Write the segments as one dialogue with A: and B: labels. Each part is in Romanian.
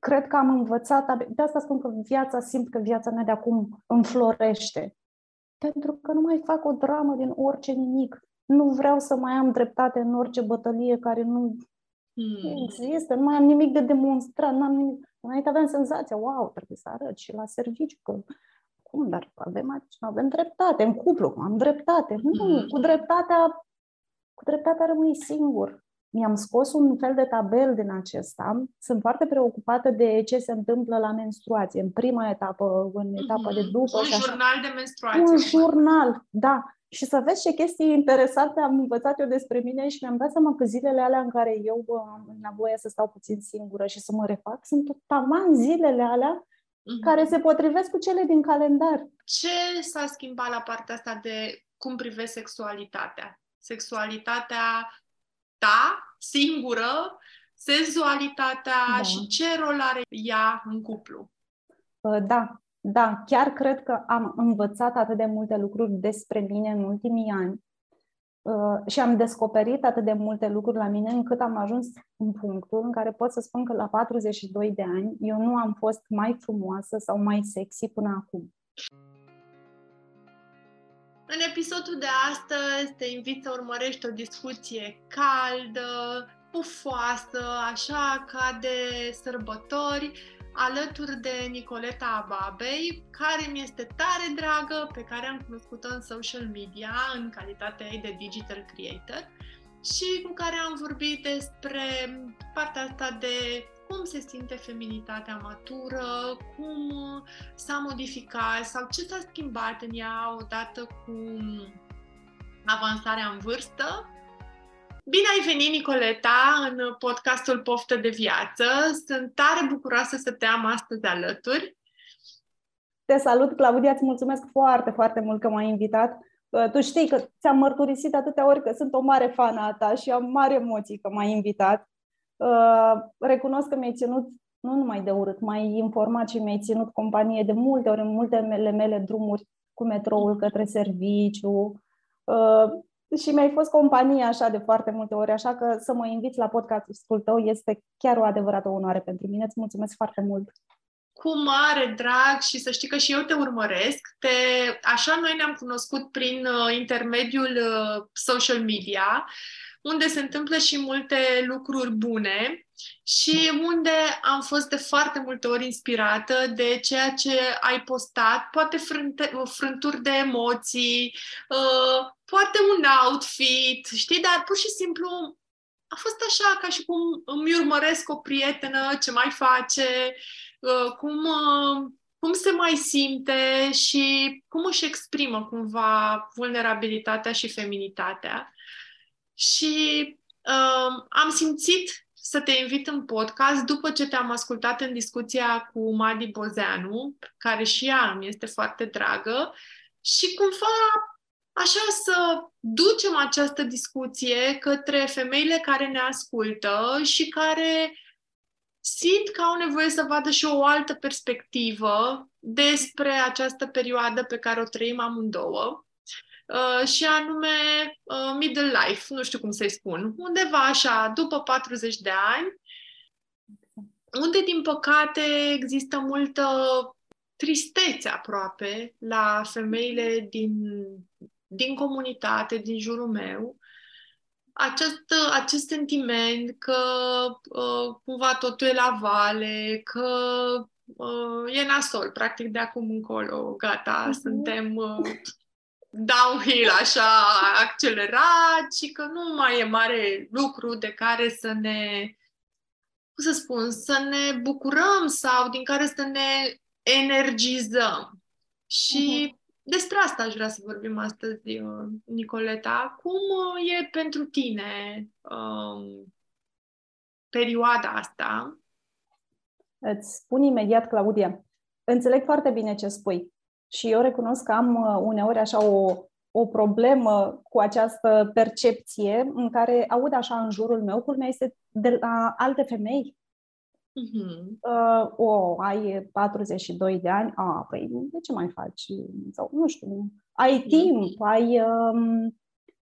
A: cred că am învățat, de asta spun că viața, simt că viața mea de acum înflorește. Pentru că nu mai fac o dramă din orice nimic. Nu vreau să mai am dreptate în orice bătălie care nu hmm. există, nu mai am nimic de demonstrat, nu am nimic. Înainte aveam senzația, wow, trebuie să arăt și la serviciu că cum, dar avem, aici, avem dreptate, în cuplu, am dreptate. Nu, hmm. cu dreptatea, cu dreptatea rămâi singur mi-am scos un fel de tabel din acesta. Sunt foarte preocupată de ce se întâmplă la menstruație, în prima etapă, în etapa mm-hmm. de după.
B: Un jurnal de menstruație.
A: Un jurnal, da. Și să vezi ce chestii interesante am învățat eu despre mine și mi-am dat seama că zilele alea în care eu am nevoie să stau puțin singură și să mă refac, sunt taman zilele alea mm-hmm. care se potrivesc cu cele din calendar.
B: Ce s-a schimbat la partea asta de cum privești sexualitatea? Sexualitatea ta, singură, senzualitatea da. și ce rol are ea în cuplu.
A: Uh, da, da, chiar cred că am învățat atât de multe lucruri despre mine în ultimii ani uh, și am descoperit atât de multe lucruri la mine încât am ajuns în punctul în care pot să spun că la 42 de ani eu nu am fost mai frumoasă sau mai sexy până acum.
B: În episodul de astăzi te invit să urmărești o discuție caldă, pufoasă, așa ca de sărbători, alături de Nicoleta Ababei, care mi este tare dragă, pe care am cunoscut-o în social media în calitatea ei de digital creator și cu care am vorbit despre partea asta de cum se simte feminitatea matură, cum s-a modificat sau ce s-a schimbat în ea odată cu avansarea în vârstă. Bine ai venit, Nicoleta, în podcastul Poftă de Viață. Sunt tare bucuroasă să te am astăzi alături.
A: Te salut, Claudia, îți mulțumesc foarte, foarte mult că m-ai invitat. Tu știi că ți-am mărturisit atâtea ori că sunt o mare fană a ta și am mari emoții că m-ai invitat. Uh, recunosc că mi-ai ținut nu numai de urât, mai informat și mi-ai ținut companie de multe ori în multele mele drumuri cu metroul către serviciu uh, și mi-ai fost companie așa de foarte multe ori, așa că să mă inviți la podcastul tău este chiar o adevărată onoare pentru mine. Îți mulțumesc foarte mult!
B: Cu mare drag și să știi că și eu te urmăresc. Te, așa noi ne-am cunoscut prin uh, intermediul social media unde se întâmplă și multe lucruri bune și unde am fost de foarte multe ori inspirată de ceea ce ai postat, poate frânte, frânturi de emoții, uh, poate un outfit, știi, dar pur și simplu a fost așa ca și cum îmi urmăresc o prietenă, ce mai face, uh, cum, uh, cum se mai simte și cum își exprimă cumva vulnerabilitatea și feminitatea. Și uh, am simțit să te invit în podcast după ce te-am ascultat în discuția cu Madi Bozeanu, care și ea îmi este foarte dragă, și cumva așa să ducem această discuție către femeile care ne ascultă și care simt că au nevoie să vadă și o altă perspectivă despre această perioadă pe care o trăim amândouă. Uh, și anume uh, middle life, nu știu cum să-i spun, undeva așa, după 40 de ani, unde, din păcate, există multă tristețe aproape la femeile din, din comunitate, din jurul meu, acest, acest sentiment că uh, cumva totul e la vale, că uh, e nasol, practic de acum încolo, gata, uh-huh. suntem uh, downhill așa accelerat și că nu mai e mare lucru de care să ne, cum să spun, să ne bucurăm sau din care să ne energizăm. Și uh-huh. despre asta aș vrea să vorbim astăzi, uh, Nicoleta. Cum uh, e pentru tine um, perioada asta?
A: Îți spun imediat, Claudia. Înțeleg foarte bine ce spui. Și eu recunosc că am uh, uneori așa o, o problemă cu această percepție în care aud așa în jurul meu, culmea este de la alte femei. Uh-huh. Uh, o, ai 42 de ani, a, păi de ce mai faci? Sau, nu știu, ai uh-huh. timp, ai... Um,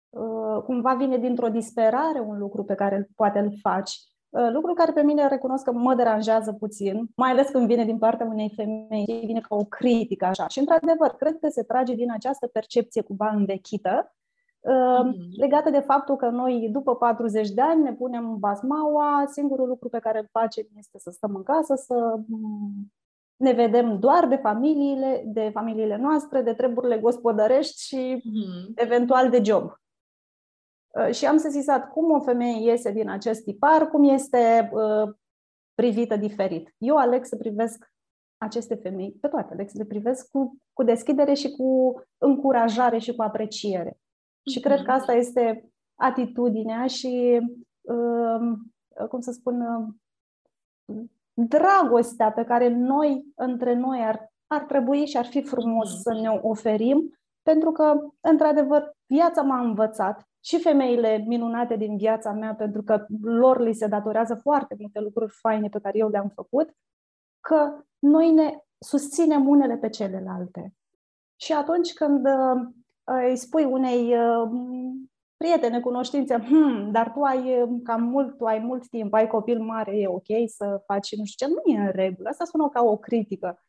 A: uh, cumva vine dintr-o disperare un lucru pe care poate îl faci. Uh, lucrul care pe mine recunosc că mă deranjează puțin, mai ales când vine din partea unei femei, vine ca o critică așa. Și într-adevăr, cred că se trage din această percepție cumva învechită, mm-hmm. legată de faptul că noi, după 40 de ani, ne punem basmaua, singurul lucru pe care îl facem este să stăm în casă, să mm, ne vedem doar de familiile, de familiile noastre, de treburile gospodărești și mm-hmm. eventual de job. Uh, și am sesizat cum o femeie iese din acest tipar, cum este uh, privită diferit. Eu aleg să privesc aceste femei, pe toate, aleg să le privesc cu, cu deschidere și cu încurajare și cu apreciere. Mm-hmm. Și cred că asta este atitudinea și, uh, cum să spun, uh, dragostea pe care noi, între noi, ar, ar trebui și ar fi frumos mm-hmm. să ne oferim, pentru că, într-adevăr, viața m-a învățat și femeile minunate din viața mea, pentru că lor li se datorează foarte multe lucruri faine pe care eu le-am făcut, că noi ne susținem unele pe celelalte. Și atunci când uh, îi spui unei uh, prietene, cunoștințe, hmm, dar tu ai uh, cam mult, tu ai mult timp, ai copil mare, e ok să faci nu știu ce, nu e în regulă. Asta sună ca o critică.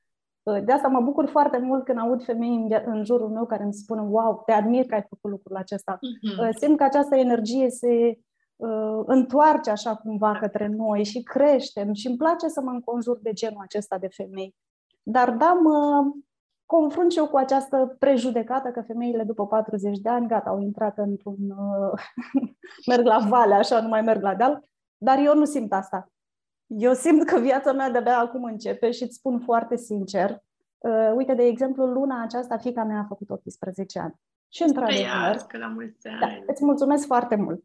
A: De asta mă bucur foarte mult când aud femei în, în jurul meu care îmi spun wow, te admir că ai făcut lucrul acesta. Uh-huh. Simt că această energie se uh, întoarce așa cumva către noi și creștem și îmi place să mă înconjur de genul acesta de femei. Dar da, mă confrunt și eu cu această prejudecată că femeile după 40 de ani, gata, au intrat într-un... Uh, merg la vale, așa, nu mai merg la deal, dar eu nu simt asta. Eu simt că viața mea de-abia acum începe și îți spun foarte sincer. Uh, uite, de exemplu, luna aceasta fica mea a făcut 18 ani. Și într-adevăr...
B: la mulți
A: ani! Da, îți mulțumesc foarte mult!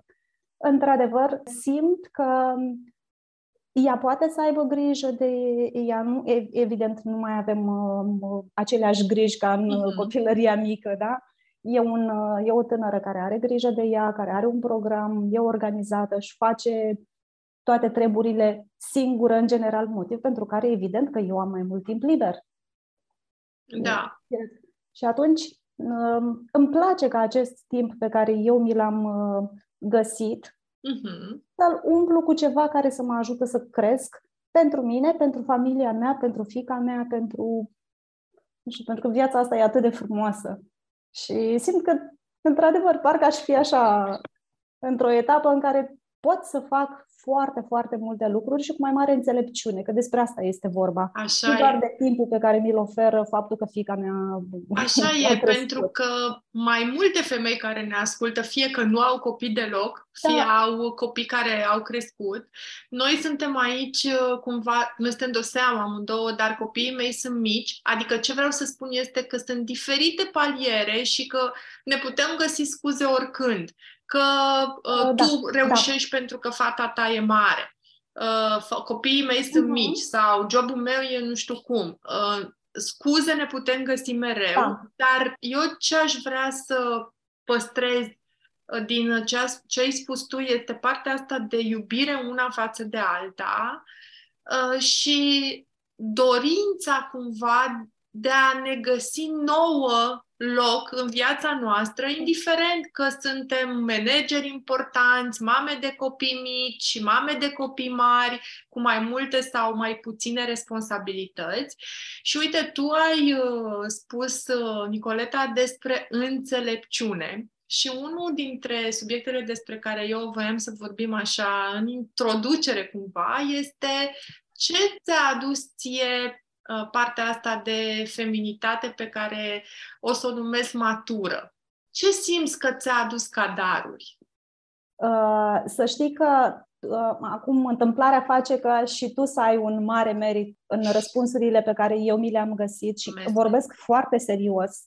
A: Într-adevăr, simt că ea poate să aibă grijă de ea. Nu, evident, nu mai avem uh, aceleași griji ca în uh-huh. copilăria mică, da? E, un, uh, e o tânără care are grijă de ea, care are un program, e organizată, își face toate treburile singură, în general, motiv pentru care, evident, că eu am mai mult timp liber.
B: Da.
A: Și atunci um, îmi place ca acest timp pe care eu mi l-am uh, găsit uh-huh. să-l umplu cu ceva care să mă ajute să cresc pentru mine, pentru familia mea, pentru fica mea, pentru... Nu știu, pentru că viața asta e atât de frumoasă. Și simt că, într-adevăr, parcă aș fi așa într-o etapă în care pot să fac foarte, foarte multe lucruri și cu mai mare înțelepciune, că despre asta este vorba.
B: Așa
A: nu doar e. de timpul pe care mi-l oferă faptul că fica mea
B: Așa e, crescut. pentru că mai multe femei care ne ascultă, fie că nu au copii deloc, fie da. au copii care au crescut, noi suntem aici uh, cumva, noi suntem de o seamă amândouă, dar copiii mei sunt mici, adică ce vreau să spun este că sunt diferite paliere și că ne putem găsi scuze oricând că uh, uh, da, tu reușești da. pentru că fata ta e mare, uh, copiii mei sunt uh-huh. mici sau jobul meu e nu știu cum. Uh, scuze ne putem găsi mereu, da. dar eu ce aș vrea să păstrez uh, din ce, ce ai spus tu este partea asta de iubire una față de alta uh, și dorința cumva de a ne găsi nouă loc în viața noastră, indiferent că suntem manageri importanți, mame de copii mici, mame de copii mari, cu mai multe sau mai puține responsabilități. Și uite, tu ai uh, spus, uh, Nicoleta, despre înțelepciune. Și unul dintre subiectele despre care eu voiam să vorbim așa în introducere cumva este ce ți-a adus ție Uh, partea asta de feminitate pe care o să o numesc matură. Ce simți că ți-a adus ca daruri?
A: Uh, să știi că uh, acum întâmplarea face ca și tu să ai un mare merit în răspunsurile pe care eu mi le-am găsit și Mulțumesc. vorbesc foarte serios.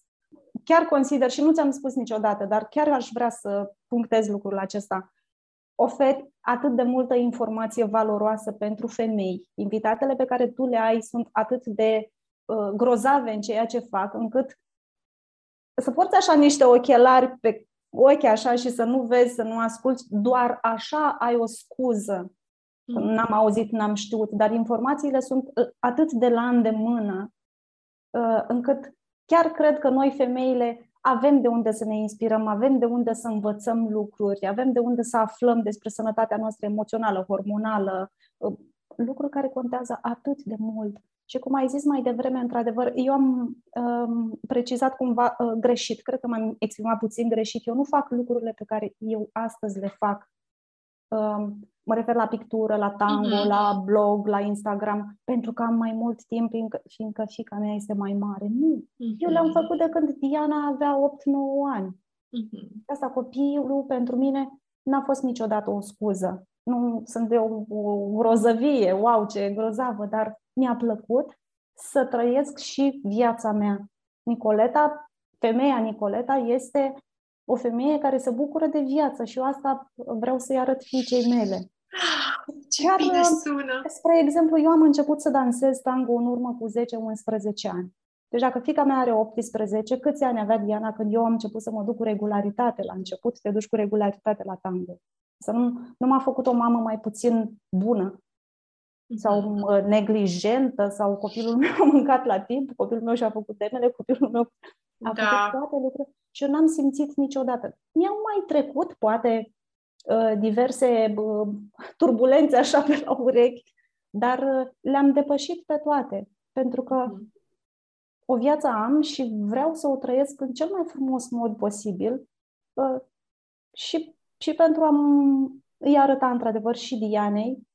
A: Chiar consider, și nu ți-am spus niciodată, dar chiar aș vrea să punctez lucrul acesta oferi atât de multă informație valoroasă pentru femei. Invitatele pe care tu le ai sunt atât de uh, grozave în ceea ce fac, încât să porți așa niște ochelari pe ochi așa și să nu vezi, să nu asculți, doar așa ai o scuză. Mm. N-am auzit, n-am știut, dar informațiile sunt uh, atât de la îndemână, uh, încât chiar cred că noi femeile avem de unde să ne inspirăm, avem de unde să învățăm lucruri, avem de unde să aflăm despre sănătatea noastră emoțională, hormonală, uh, lucruri care contează atât de mult. Și cum ai zis mai devreme, într-adevăr, eu am um, precizat cumva uh, greșit, cred că m-am exprimat puțin greșit. Eu nu fac lucrurile pe care eu astăzi le fac. Um, mă refer la pictură, la tango, uh-huh. la blog, la Instagram, pentru că am mai mult timp, fiindcă fica mea este mai mare. Nu. Uh-huh. Eu le-am făcut de când Diana avea 8-9 ani. Uh-huh. Asta copilul pentru mine n-a fost niciodată o scuză. Nu sunt de o, o rozăvie, wow, ce grozavă, dar mi-a plăcut să trăiesc și viața mea. Nicoleta, femeia Nicoleta, este o femeie care se bucură de viață și eu asta vreau să-i arăt fiicei mele.
B: Ce Chiar, bine sună!
A: Spre exemplu, eu am început să dansez tango în urmă cu 10-11 ani. Deci dacă fica mea are 18, câți ani avea Diana când eu am început să mă duc cu regularitate la început? Te duci cu regularitate la tango. Să nu, nu m-a făcut o mamă mai puțin bună sau mhm. neglijentă sau copilul meu a mâncat la timp, copilul meu și-a făcut temele, copilul meu a da. făcut toate lucrurile și eu n-am simțit niciodată. Mi-au mai trecut, poate, uh, diverse uh, turbulențe așa pe la urechi, dar uh, le-am depășit pe toate, pentru că mhm. o viață am și vreau să o trăiesc în cel mai frumos mod posibil și, și pentru a îi arăta într-adevăr și Dianei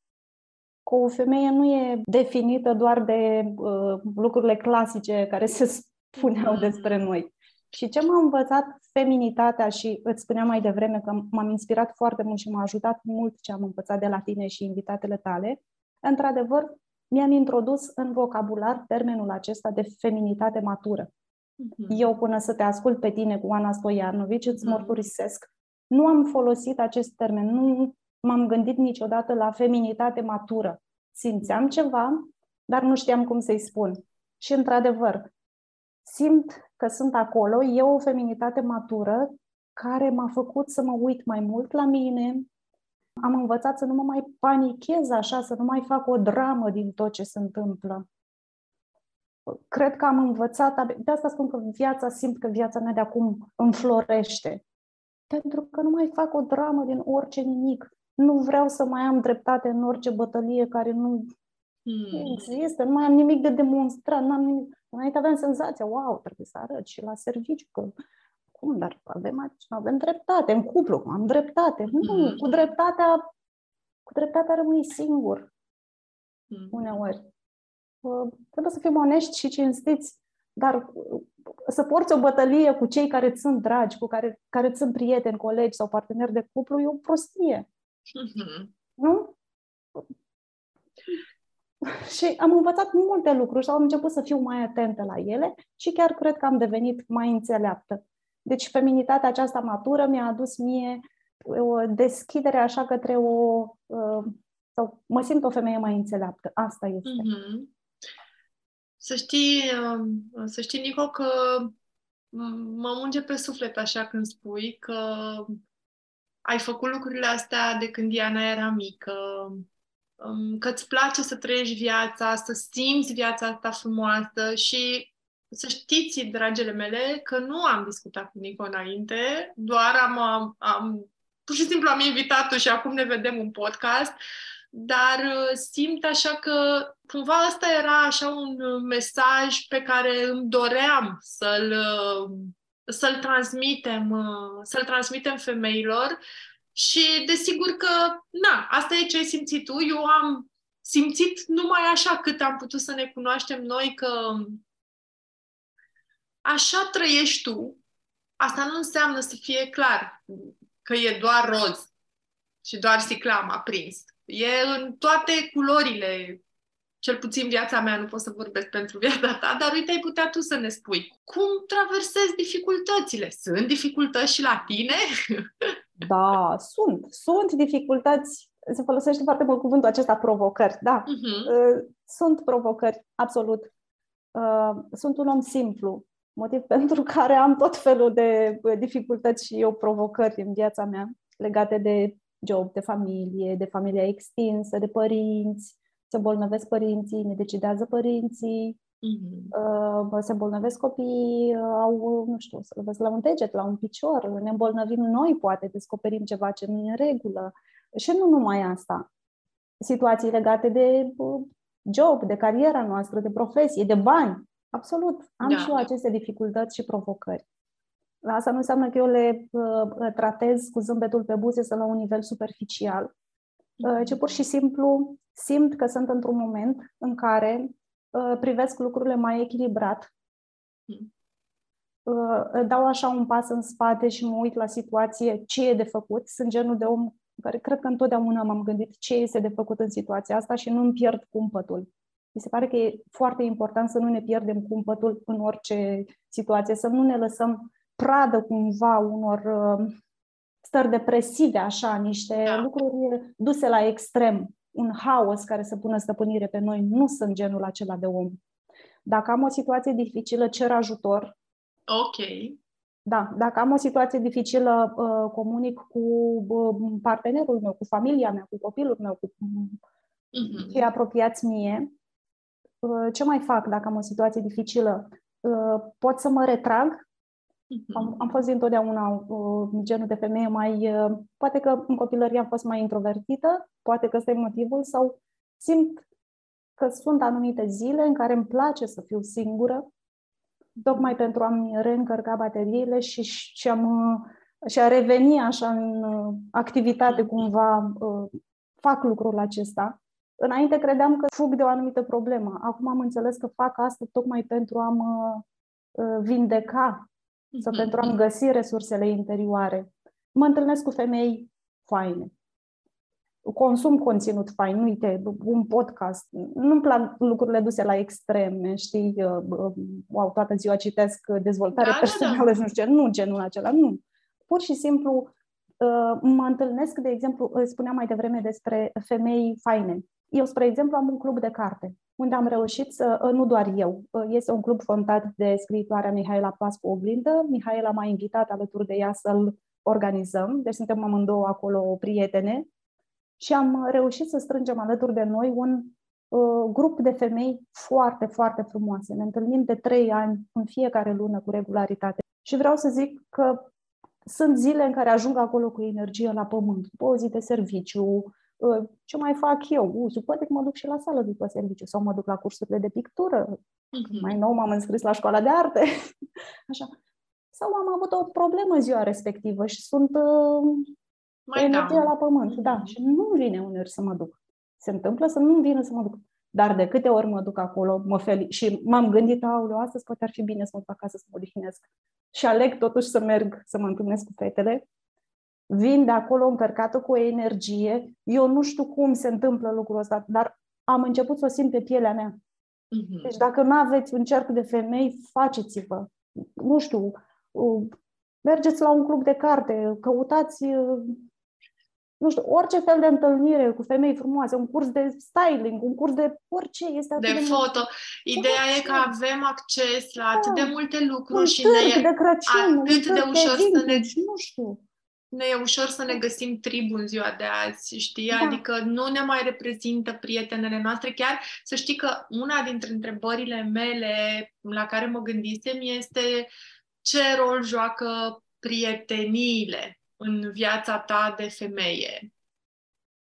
A: că o femeie nu e definită doar de uh, lucrurile clasice care se spuneau despre noi. Și ce m-a învățat feminitatea și îți spuneam mai devreme că m-am inspirat foarte mult și m-a ajutat mult ce am învățat de la tine și invitatele tale, într-adevăr, mi-am introdus în vocabular termenul acesta de feminitate matură. Uh-huh. Eu, până să te ascult pe tine cu Ana Stoianovici, îți uh-huh. mărturisesc, nu am folosit acest termen, nu m-am gândit niciodată la feminitate matură. Simțeam ceva, dar nu știam cum să-i spun. Și, într-adevăr, simt că sunt acolo, e o feminitate matură care m-a făcut să mă uit mai mult la mine. Am învățat să nu mă mai panichez așa, să nu mai fac o dramă din tot ce se întâmplă. Cred că am învățat, de asta spun că viața, simt că viața mea de acum înflorește. Pentru că nu mai fac o dramă din orice nimic. Nu vreau să mai am dreptate în orice bătălie care nu hmm. există, nu mai am nimic de demonstrat, nu am nimic Înainte aveam senzația, wow, trebuie să arăt și la serviciu că cum, dar avem, avem dreptate în cuplu, am dreptate. Mm. Nu, mm-hmm. cu dreptatea, cu dreptatea rămâi singur mm. uneori. Trebuie să fim onești și cinstiți, dar să porți o bătălie cu cei care îți sunt dragi, cu care, care îți sunt prieteni, colegi sau parteneri de cuplu, e o prostie. Mm-hmm. Nu? și am învățat multe lucruri și am început să fiu mai atentă la ele și chiar cred că am devenit mai înțeleaptă. Deci feminitatea aceasta matură mi-a adus mie o deschidere așa către o... Uh, sau mă simt o femeie mai înțeleaptă. Asta este. Mm-hmm.
B: Să știi, um, să știi, Nico, că mă munge pe suflet așa când spui că ai făcut lucrurile astea de când Diana era mică, că îți place să trăiești viața, să simți viața asta frumoasă și să știți, dragele mele, că nu am discutat cu Nico înainte, doar am, am, am pur și simplu am invitat-o și acum ne vedem un podcast, dar uh, simt așa că cumva asta era așa un mesaj pe care îmi doream să-l, uh, să-l transmitem, uh, să-l transmitem femeilor și desigur că, na, asta e ce ai simțit tu. Eu am simțit numai așa cât am putut să ne cunoaștem noi că așa trăiești tu. Asta nu înseamnă să fie clar că e doar roz și doar sticlam aprins. E în toate culorile cel puțin viața mea, nu pot să vorbesc pentru viața ta, dar uite, ai putea tu să ne spui cum traversezi dificultățile. Sunt dificultăți și la tine?
A: Da, sunt. Sunt dificultăți. Se folosește foarte mult cuvântul acesta, provocări. Da, uh-huh. sunt provocări, absolut. Uh, sunt un om simplu, motiv pentru care am tot felul de dificultăți și eu provocări în viața mea legate de job, de familie, de familia extinsă, de părinți, se bolnăvesc părinții, ne decidează părinții, Uh-huh. Se îmbolnăvesc copiii, au, nu știu, să vezi la un deget, la un picior, ne îmbolnăvim noi, poate, descoperim ceva ce nu e în regulă. Și nu numai asta. Situații legate de job, de cariera noastră, de profesie, de bani. Absolut. Am da. și eu aceste dificultăți și provocări. Asta nu înseamnă că eu le uh, tratez cu zâmbetul pe buze sau la un nivel superficial, uh, ci pur și simplu simt că sunt într-un moment în care uh, privesc lucrurile mai echilibrat. Uh, dau așa un pas în spate și mă uit la situație, ce e de făcut. Sunt genul de om care cred că întotdeauna m-am gândit ce este de făcut în situația asta și nu îmi pierd cumpătul. Mi se pare că e foarte important să nu ne pierdem cumpătul în orice situație, să nu ne lăsăm pradă cumva unor uh, stări depresive, așa, niște da. lucruri duse la extrem, un haos care să pună stăpânire pe noi. Nu sunt genul acela de om. Dacă am o situație dificilă, cer ajutor.
B: Ok.
A: Da, dacă am o situație dificilă, uh, comunic cu uh, partenerul meu, cu familia mea, cu copilul meu, cu uh-huh. cei apropiați mie. Ce mai fac dacă am o situație dificilă? Pot să mă retrag am, am fost întotdeauna uh, genul de femeie mai... Uh, poate că în copilărie am fost mai introvertită, poate că ăsta e motivul, sau simt că sunt anumite zile în care îmi place să fiu singură, tocmai pentru a-mi reîncărca bateriile și, și, am, și a reveni așa în uh, activitate cumva, uh, fac lucrul acesta. Înainte credeam că fug de o anumită problemă. Acum am înțeles că fac asta tocmai pentru a mă uh, vindeca sau pentru a-mi găsi resursele interioare. Mă întâlnesc cu femei faine. Consum conținut fain, uite, un podcast. Nu-mi plac lucrurile duse la extreme, știi? Wow, toată ziua citesc dezvoltare da, personală da, da. nu știu ce. Nu genul acela, nu. Pur și simplu uh, mă întâlnesc, de exemplu, spuneam mai devreme despre femei faine. Eu, spre exemplu, am un club de carte unde am reușit să, ă, nu doar eu, ă, este un club fondat de scriitoarea Mihaela Pascu Oglindă. Mihaela m-a invitat alături de ea să-l organizăm, deci suntem amândouă acolo prietene și am reușit să strângem alături de noi un uh, grup de femei foarte, foarte frumoase. Ne întâlnim de trei ani în fiecare lună cu regularitate. Și vreau să zic că sunt zile în care ajung acolo cu energie la pământ, după o zi de serviciu, Ă, ce mai fac eu? Uh, poate că mă duc și la sală după serviciu sau mă duc la cursurile de pictură. Uh-huh. Mai nou m-am înscris la școala de arte. Așa. Sau am avut o problemă ziua respectivă și sunt uh, mai energie da. la pământ. Uh-huh. Da, și nu vine uneori să mă duc. Se întâmplă să nu vină să mă duc. Dar de câte ori mă duc acolo mă fel- și m-am gândit, auleu, astăzi poate ar fi bine să mă duc acasă să mă odihnesc. Și aleg totuși să merg să mă întâlnesc cu fetele vin de acolo încărcată cu o energie. Eu nu știu cum se întâmplă lucrul ăsta, dar am început să o simt pe pielea mea. Mm-hmm. Deci dacă nu aveți un cerc de femei, faceți-vă. Nu știu, mergeți la un club de carte, căutați nu știu, orice fel de întâlnire cu femei frumoase, un curs de styling, un curs de orice este
B: atât de, de foto. Mult. Ideea e că avem acces la atât de da. multe lucruri un și ne
A: e de Crăciun,
B: atât de ușor de să ne
A: nu știu
B: ne e ușor să ne găsim tribu în ziua de azi, știi? Da. Adică nu ne mai reprezintă prietenele noastre. Chiar să știi că una dintre întrebările mele la care mă gândisem este ce rol joacă prieteniile în viața ta de femeie.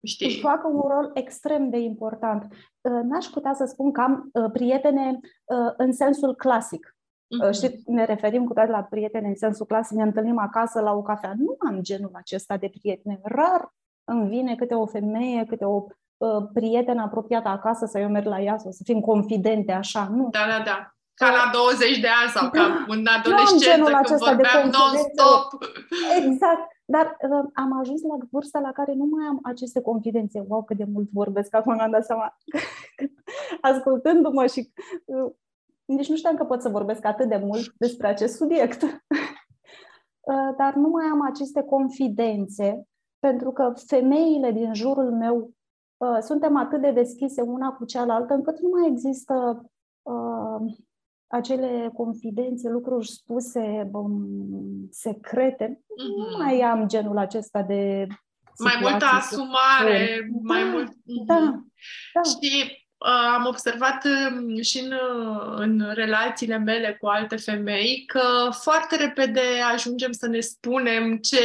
B: Știi?
A: Joacă un rol extrem de important. N-aș putea să spun că am uh, prietene uh, în sensul clasic Uh-huh. Știi, ne referim cu toate la prieteni în sensul clasic, ne întâlnim acasă la o cafea. Nu am genul acesta de prietene. Rar îmi vine câte o femeie, câte o uh, prietenă apropiată acasă să eu merg la ea sau să fim confidente așa. Nu.
B: Da, da, da. Ca la 20 de ani sau ca în adolescență, când acesta vorbeam non-stop.
A: Exact. Dar uh, am ajuns la vârsta la care nu mai am aceste confidențe. Wow, cât de mult vorbesc. Acum mi-am dat seama, ascultându-mă și uh, nici nu știam că pot să vorbesc atât de mult despre acest subiect. Uh, dar nu mai am aceste confidențe, pentru că femeile din jurul meu uh, suntem atât de deschise una cu cealaltă, încât nu mai există uh, acele confidențe, lucruri spuse, um, secrete. Mm-hmm. Nu mhm. mai am genul acesta de
B: mai multă asumare, mai
A: da,
B: mult.
A: Da, da.
B: Și am observat um, și în, în relațiile mele cu alte femei că foarte repede ajungem să ne spunem ce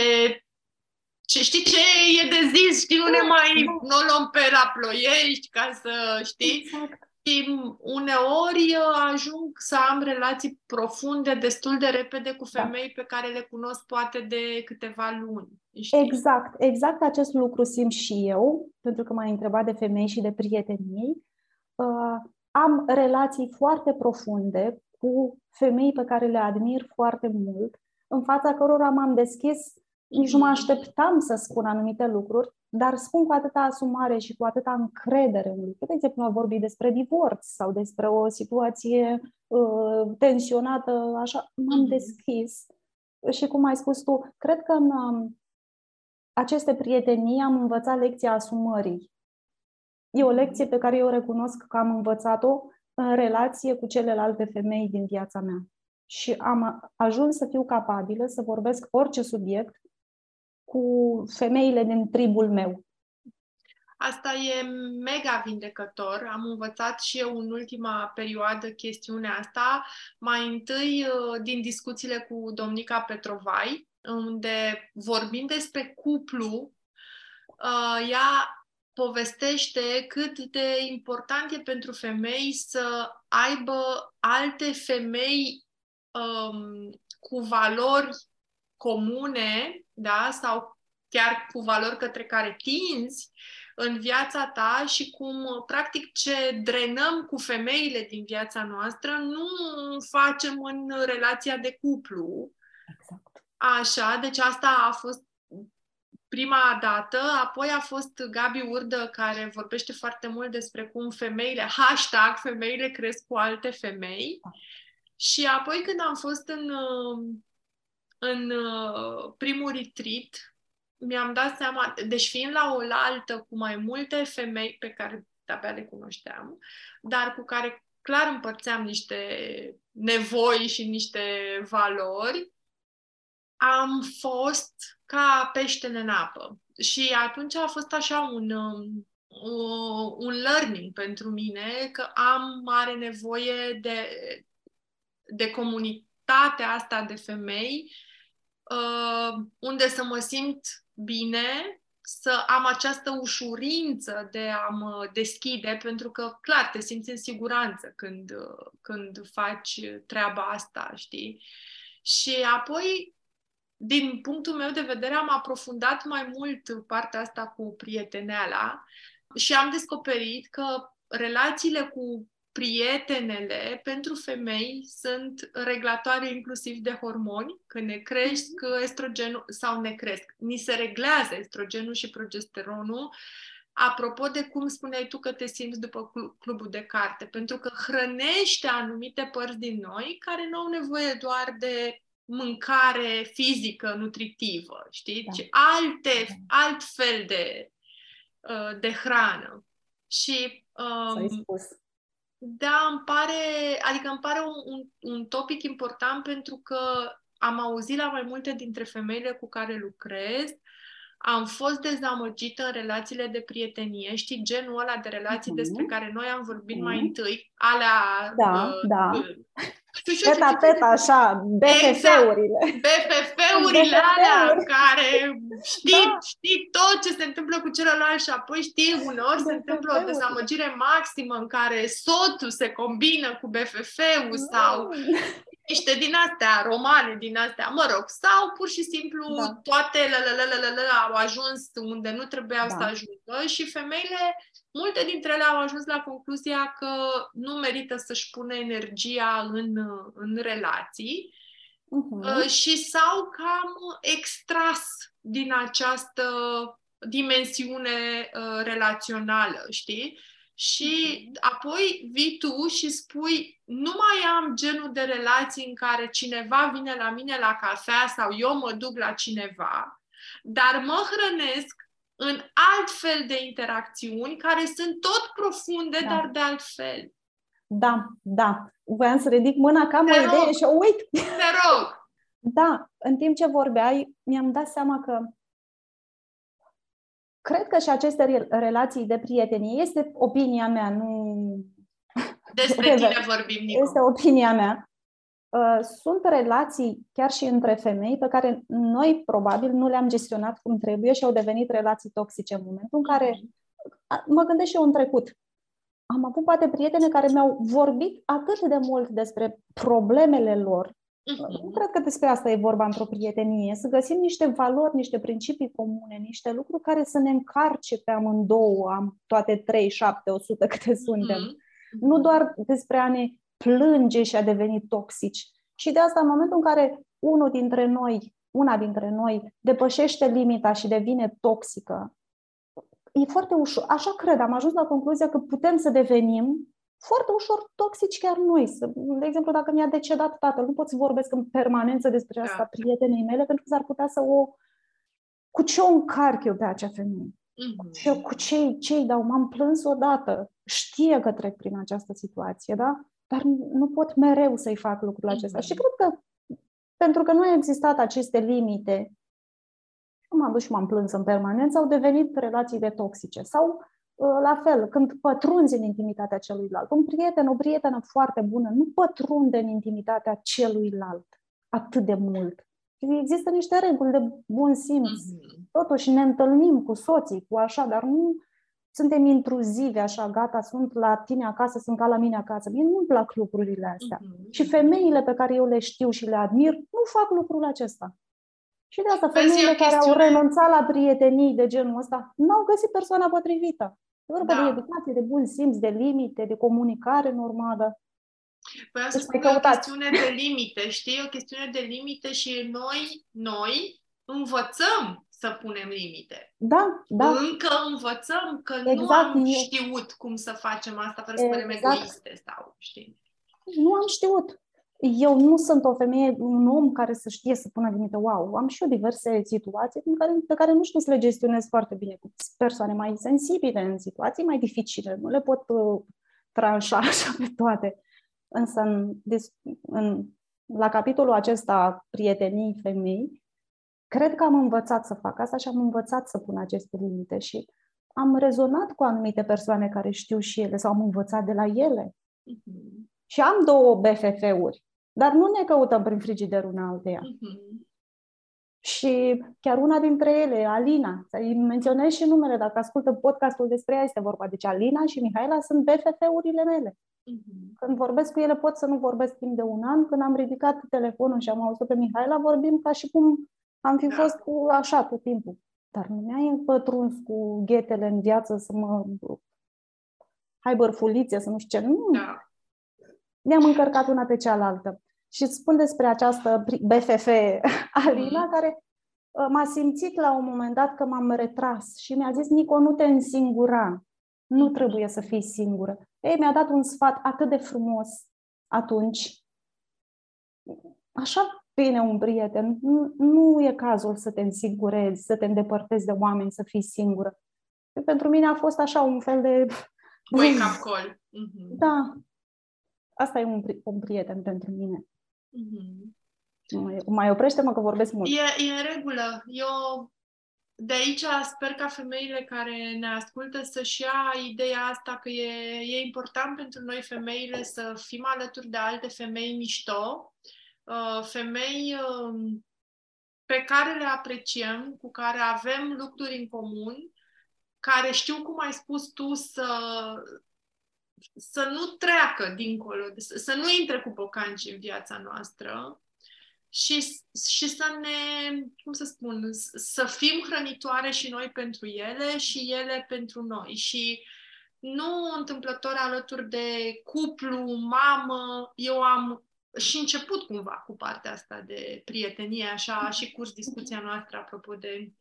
B: și știi ce e de zis, știi, nu ne mai nu o luăm pe la ploiești ca să, știi? Exact. Și uneori ajung să am relații profunde destul de repede cu da. femei da. pe care le cunosc poate de câteva luni.
A: Știi? Exact, exact acest lucru simt și eu, pentru că m-ai întrebat de femei și de prietenii. Uh, am relații foarte profunde cu femei pe care le admir foarte mult, în fața cărora m-am deschis nici nu mă așteptam să spun anumite lucruri, dar spun cu atâta asumare și cu atâta încredere un lucru. De exemplu, a vorbit despre divorț sau despre o situație uh, tensionată, așa, m-am mm-hmm. deschis. Și cum ai spus tu, cred că în um, aceste prietenii am învățat lecția asumării. E o lecție pe care eu recunosc că am învățat-o în relație cu celelalte femei din viața mea. Și am ajuns să fiu capabilă să vorbesc orice subiect cu femeile din tribul meu.
B: Asta e mega vindecător. Am învățat și eu în ultima perioadă chestiunea asta, mai întâi uh, din discuțiile cu domnica Petrovai, unde vorbim despre cuplu, uh, ea povestește cât de important e pentru femei să aibă alte femei um, cu valori comune, da, sau chiar cu valori către care tinzi în viața ta și cum, practic, ce drenăm cu femeile din viața noastră nu facem în relația de cuplu. Exact. Așa, deci asta a fost prima dată, apoi a fost Gabi Urdă care vorbește foarte mult despre cum femeile, hashtag, femeile cresc cu alte femei. Da. Și apoi când am fost în în uh, primul retreat mi-am dat seama, deci fiind la o altă cu mai multe femei pe care abia le cunoșteam, dar cu care clar împărțeam niște nevoi și niște valori, am fost ca peștele în apă. Și atunci a fost așa un, um, un learning pentru mine că am mare nevoie de, de comunitatea asta de femei uh, unde să mă simt bine, să am această ușurință de a mă deschide, pentru că, clar, te simți în siguranță când, când faci treaba asta, știi? Și apoi, din punctul meu de vedere, am aprofundat mai mult partea asta cu prieteneala și am descoperit că relațiile cu prietenele pentru femei sunt reglatoare inclusiv de hormoni, când ne cresc mhm. estrogenul sau ne cresc. Ni se reglează estrogenul și progesteronul apropo de cum spuneai tu că te simți după clubul de carte, pentru că hrănește anumite părți din noi care nu au nevoie doar de mâncare fizică, nutritivă, știi? Da. Ci alte, da. alt fel de, uh, de hrană. Și um, da, îmi pare, adică îmi pare un, un, un topic important pentru că am auzit la mai multe dintre femeile cu care lucrez, am fost dezamăgită în relațiile de prietenie, știi, genul ăla de relații uh-huh. despre care noi am vorbit uh-huh. mai întâi, alea...
A: Da, uh, da. Uh, teta, teta, așa, BFF-urile.
B: Exact. BFF-urile BFF alea care știi, da. știi tot ce se întâmplă cu celălalt și apoi știi, uneori se întâmplă o dezamăgire maximă în care soțul se combină cu BFF-ul mm. sau niște din astea, romane din astea, mă rog, sau pur și simplu da. toate au ajuns unde nu trebuiau da. să ajungă și femeile multe dintre ele au ajuns la concluzia că nu merită să-și pună energia în, în relații uh-huh. și s-au cam extras din această dimensiune uh, relațională, știi? Și uh-huh. apoi vii tu și spui, nu mai am genul de relații în care cineva vine la mine la cafea sau eu mă duc la cineva, dar mă hrănesc în alt fel de interacțiuni care sunt tot profunde, da. dar de altfel.
A: Da, da. Voiam să ridic mâna ca am o idee și o uit.
B: Te rog!
A: Da, în timp ce vorbeai, mi-am dat seama că cred că și aceste relații de prietenie este opinia mea, nu...
B: Despre tine vorbim, Nico.
A: Este opinia mea. Uh, sunt relații chiar și între femei pe care noi probabil nu le-am gestionat cum trebuie și au devenit relații toxice în momentul în care mhm. mă gândesc și eu în trecut. Am avut poate prietene care mi-au vorbit atât de mult despre problemele lor Uh-huh. Nu cred că despre asta e vorba într-o prietenie. Să găsim niște valori, niște principii comune, niște lucruri care să ne încarce pe amândouă, am toate 3, 7, 100 câte suntem. Uh-huh. Nu doar despre a ne plânge și a deveni toxici. Și de asta, în momentul în care unul dintre noi, una dintre noi, depășește limita și devine toxică, e foarte ușor. Așa cred, am ajuns la concluzia că putem să devenim foarte ușor toxici chiar noi. De exemplu, dacă mi-a decedat tatăl, nu pot să vorbesc în permanență despre asta da. prietenei mele, pentru că s-ar putea să o... Cu ce o încarc eu pe acea femeie? Mm-hmm. Și eu cu ce ce dau? M-am plâns odată. Știe că trec prin această situație, da? Dar nu pot mereu să-i fac lucrul acesta. Mm-hmm. Și cred că pentru că nu au existat aceste limite, m-am dus și m-am plâns în permanență, au devenit relații de toxice. Sau Uh, la fel, când pătrunzi în intimitatea celuilalt. Un prieten, o prietenă foarte bună nu pătrunde în intimitatea celuilalt atât de mult. Există niște reguli de bun simț. Mm-hmm. Totuși ne întâlnim cu soții, cu așa, dar nu suntem intruzivi, așa, gata, sunt la tine acasă, sunt ca la mine acasă. Mie nu-mi plac lucrurile astea. Mm-hmm. Și femeile pe care eu le știu și le admir nu fac lucrul acesta. Și de asta femeile care au renunțat la prietenii de genul ăsta n-au găsit persoana potrivită. E vorba da. de educație, de bun simț, de limite, de comunicare normală.
B: Păi să spun o chestiune de limite, știi? O chestiune de limite și noi, noi învățăm să punem limite.
A: Da, da.
B: Încă învățăm că exact. nu am știut cum să facem asta fără să exact. egoiste sau, știi?
A: Nu am știut eu nu sunt o femeie, un om care să știe să pună limite. Wow, am și eu diverse situații pe care, pe care nu știu să le gestionez foarte bine cu persoane mai sensibile în situații mai dificile. Nu le pot uh, tranșa așa pe toate. Însă în, în, la capitolul acesta prietenii femei, cred că am învățat să fac asta și am învățat să pun aceste limite și am rezonat cu anumite persoane care știu și ele sau am învățat de la ele. Mm-hmm. Și am două BFF-uri dar nu ne căutăm prin frigider una alteia. Uh-huh. Și chiar una dintre ele, Alina, să-i menționez și numele, dacă ascultă podcastul despre ea, este vorba. Deci Alina și Mihaela sunt BFF-urile mele. Uh-huh. Când vorbesc cu ele pot să nu vorbesc timp de un an. Când am ridicat telefonul și am auzit pe Mihaela, vorbim ca și cum am fi da. fost cu așa tot timpul. Dar nu mi-ai împătruns cu ghetele în viață să mă... Hai bărfulițe, să nu știu ce. Nu. Da. Ne-am încărcat una pe cealaltă. Și îți spun despre această BFF Alina, mm. care uh, m-a simțit la un moment dat că m-am retras și mi-a zis, Nico, nu te însingura, nu mm. trebuie să fii singură. Ei, mi-a dat un sfat atât de frumos atunci. Așa bine un prieten, nu, nu e cazul să te însingurezi, să te îndepărtezi de oameni, să fii singură. Pentru mine a fost așa un fel de...
B: Wake-up call. Mm-hmm.
A: Da. Asta e un, un prieten pentru mine. Mm-hmm. Mai, mai oprește-mă că vorbesc mult.
B: E, e în regulă. Eu de aici sper ca femeile care ne ascultă să-și ia ideea asta că e, e important pentru noi femeile să fim alături de alte femei mișto, uh, femei um, pe care le apreciem, cu care avem lucruri în comun, care știu, cum ai spus tu, să, să nu treacă dincolo, să nu intre cu bocanci în viața noastră și, și să ne, cum să spun, să fim hrănitoare și noi pentru ele și ele pentru noi. Și nu întâmplător alături de cuplu, mamă, eu am și început cumva cu partea asta de prietenie, așa, și curs discuția noastră apropo de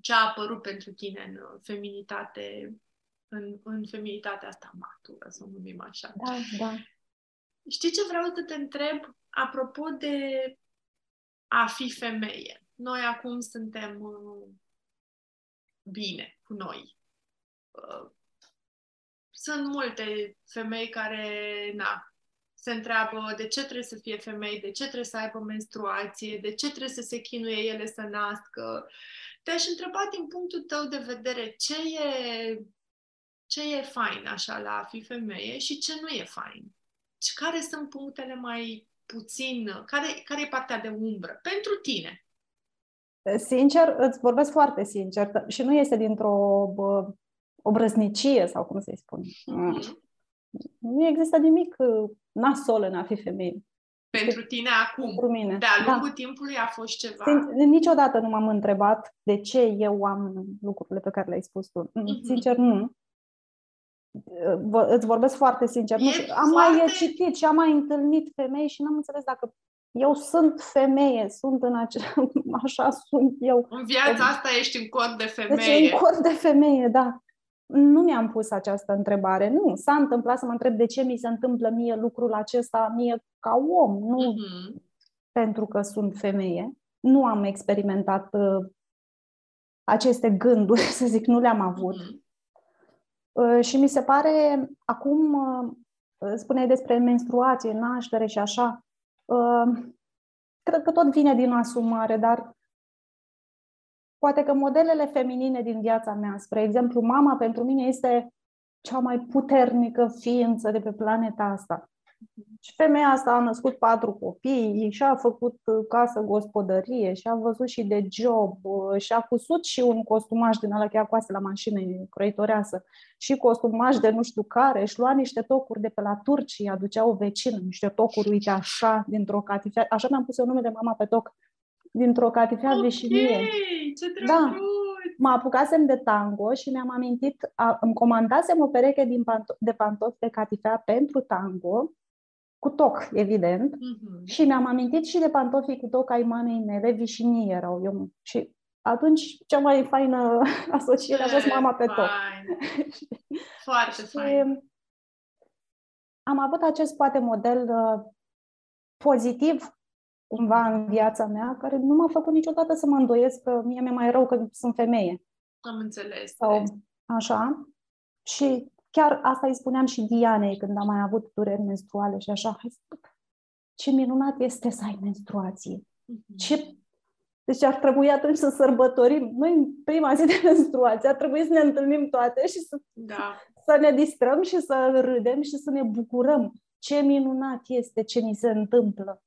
B: ce a apărut pentru tine în feminitate în, în feminitatea asta matură, să o numim așa.
A: Da, da.
B: Știi ce vreau să te întreb? Apropo de a fi femeie. Noi acum suntem uh, bine cu noi. Uh, sunt multe femei care, na, se întreabă de ce trebuie să fie femei, de ce trebuie să aibă menstruație, de ce trebuie să se chinuie ele să nască. Te-aș întreba din punctul tău de vedere ce e, ce e fain așa la a fi femeie și ce nu e fain. Și care sunt punctele mai puțin, care, care e partea de umbră pentru tine?
A: Sincer, îți vorbesc foarte sincer și nu este dintr-o bă, obrăznicie sau cum să-i spun. Mm-hmm. Nu există nimic uh, nasol în a fi femeie.
B: Pentru tine acum?
A: Pentru mine.
B: De-a da. lungul da. timpului a fost ceva?
A: Niciodată nu m-am întrebat de ce eu am lucrurile pe care le-ai spus tu. Mm-hmm. Sincer, nu. Uh, îți vorbesc foarte sincer. nu știu. Am foarte... mai citit și am mai întâlnit femei și n-am înțeles dacă eu sunt femeie, sunt în acea, așa sunt eu.
B: În viața asta ești în cod de femeie.
A: Deci în cod de femeie, da. Nu mi-am pus această întrebare. Nu, s-a întâmplat să mă întreb de ce mi se întâmplă mie lucrul acesta, mie ca om, nu uh-huh. pentru că sunt femeie. Nu am experimentat uh, aceste gânduri, să zic, nu le-am avut. Uh-huh. Uh, și mi se pare, acum uh, spuneai despre menstruație, naștere și așa, uh, cred că tot vine din asumare, dar poate că modelele feminine din viața mea, spre exemplu, mama pentru mine este cea mai puternică ființă de pe planeta asta. Și femeia asta a născut patru copii, și a făcut casă, gospodărie, și a văzut și de job, și a cusut și un costumaj din ăla chiar coase la mașină croitoreasă, și costumaj de nu știu care, și lua niște tocuri de pe la turci, aducea o vecină, niște tocuri, uite așa, dintr-o catifea, așa mi-am pus eu numele mama pe toc, dintr-o catifea okay, vișinie.
B: ce da.
A: Mă apucasem de tango și mi-am amintit, a, îmi comandasem o pereche din panto- de pantofi de catifea pentru tango, cu toc, evident, uh-huh. și mi-am amintit și de pantofii cu toc ai mamei mele, vișinii erau. Eu, și atunci cea mai faină asociere a fost mama pe toc.
B: Foarte fain.
A: Am avut acest poate model uh, pozitiv cumva în viața mea, care nu m-a făcut niciodată să mă îndoiesc că mie mi-e mai rău că sunt femeie.
B: Am înțeles.
A: Sau așa. Și chiar asta îi spuneam și Dianei când am mai avut dureri menstruale și așa. Hai, ce minunat este să ai menstruație. Mm-hmm. Ce... Deci ar trebui atunci să sărbătorim. Noi, în prima zi de menstruație, ar trebui să ne întâlnim toate și să,
B: da.
A: să ne distrăm și să râdem și să ne bucurăm. Ce minunat este ce ni se întâmplă.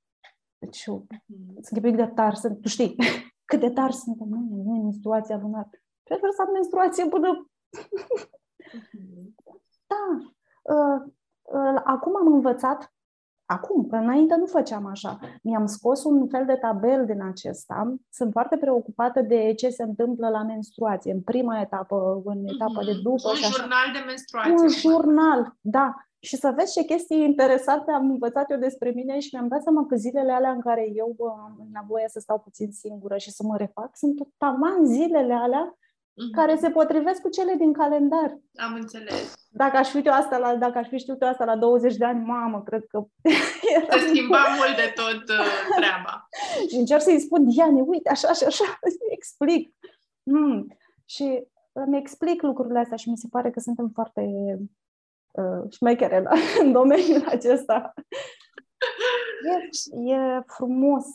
A: Deci, mm-hmm. sunt pic de tar, sunt, tu știi, cât de tar suntem noi, noi în menstruația lunară. Prefer să am menstruație până... Mm-hmm. Da. Uh, uh, acum am învățat, acum, că înainte nu făceam așa. Mi-am scos un fel de tabel din acesta. Sunt foarte preocupată de ce se întâmplă la menstruație, în prima etapă, în etapa mm-hmm. de după.
B: Un
A: și așa.
B: jurnal de menstruație.
A: Un jurnal, da și să vezi ce chestii interesante am învățat eu despre mine și mi-am dat seama că zilele alea în care eu am nevoie să stau puțin singură și să mă refac sunt tot taman zilele alea mm-hmm. care se potrivesc cu cele din calendar.
B: Am înțeles.
A: Dacă aș fi eu asta la, dacă aș fi știut eu asta la 20 de ani, mamă, cred că...
B: Se schimba mult de tot uh, treaba.
A: și încerc să-i spun, Diane, uite, așa și așa, îi explic. Mm. Și îmi explic lucrurile astea și mi se pare că suntem foarte uh, șmechere la, în domeniul acesta. E, e frumos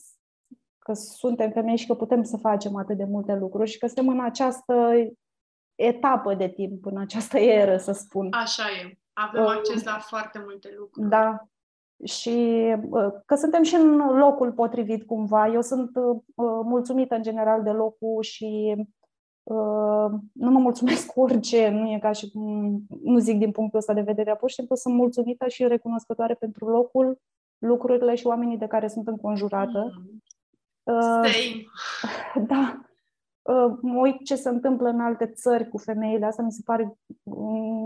A: că suntem femei și că putem să facem atât de multe lucruri și că suntem în această etapă de timp, în această eră, să spun.
B: Așa e. Avem uh, acces la foarte multe lucruri.
A: Da. Și uh, că suntem și în locul potrivit cumva. Eu sunt uh, mulțumită în general de locul și Uh, nu mă mulțumesc cu orice, nu e ca și cum, nu zic din punctul ăsta de vedere, pur și simplu sunt mulțumită și recunoscătoare pentru locul, lucrurile și oamenii de care sunt înconjurată. Mm.
B: Uh,
A: Da. Uh, mă uit ce se întâmplă în alte țări cu femeile, asta mi se pare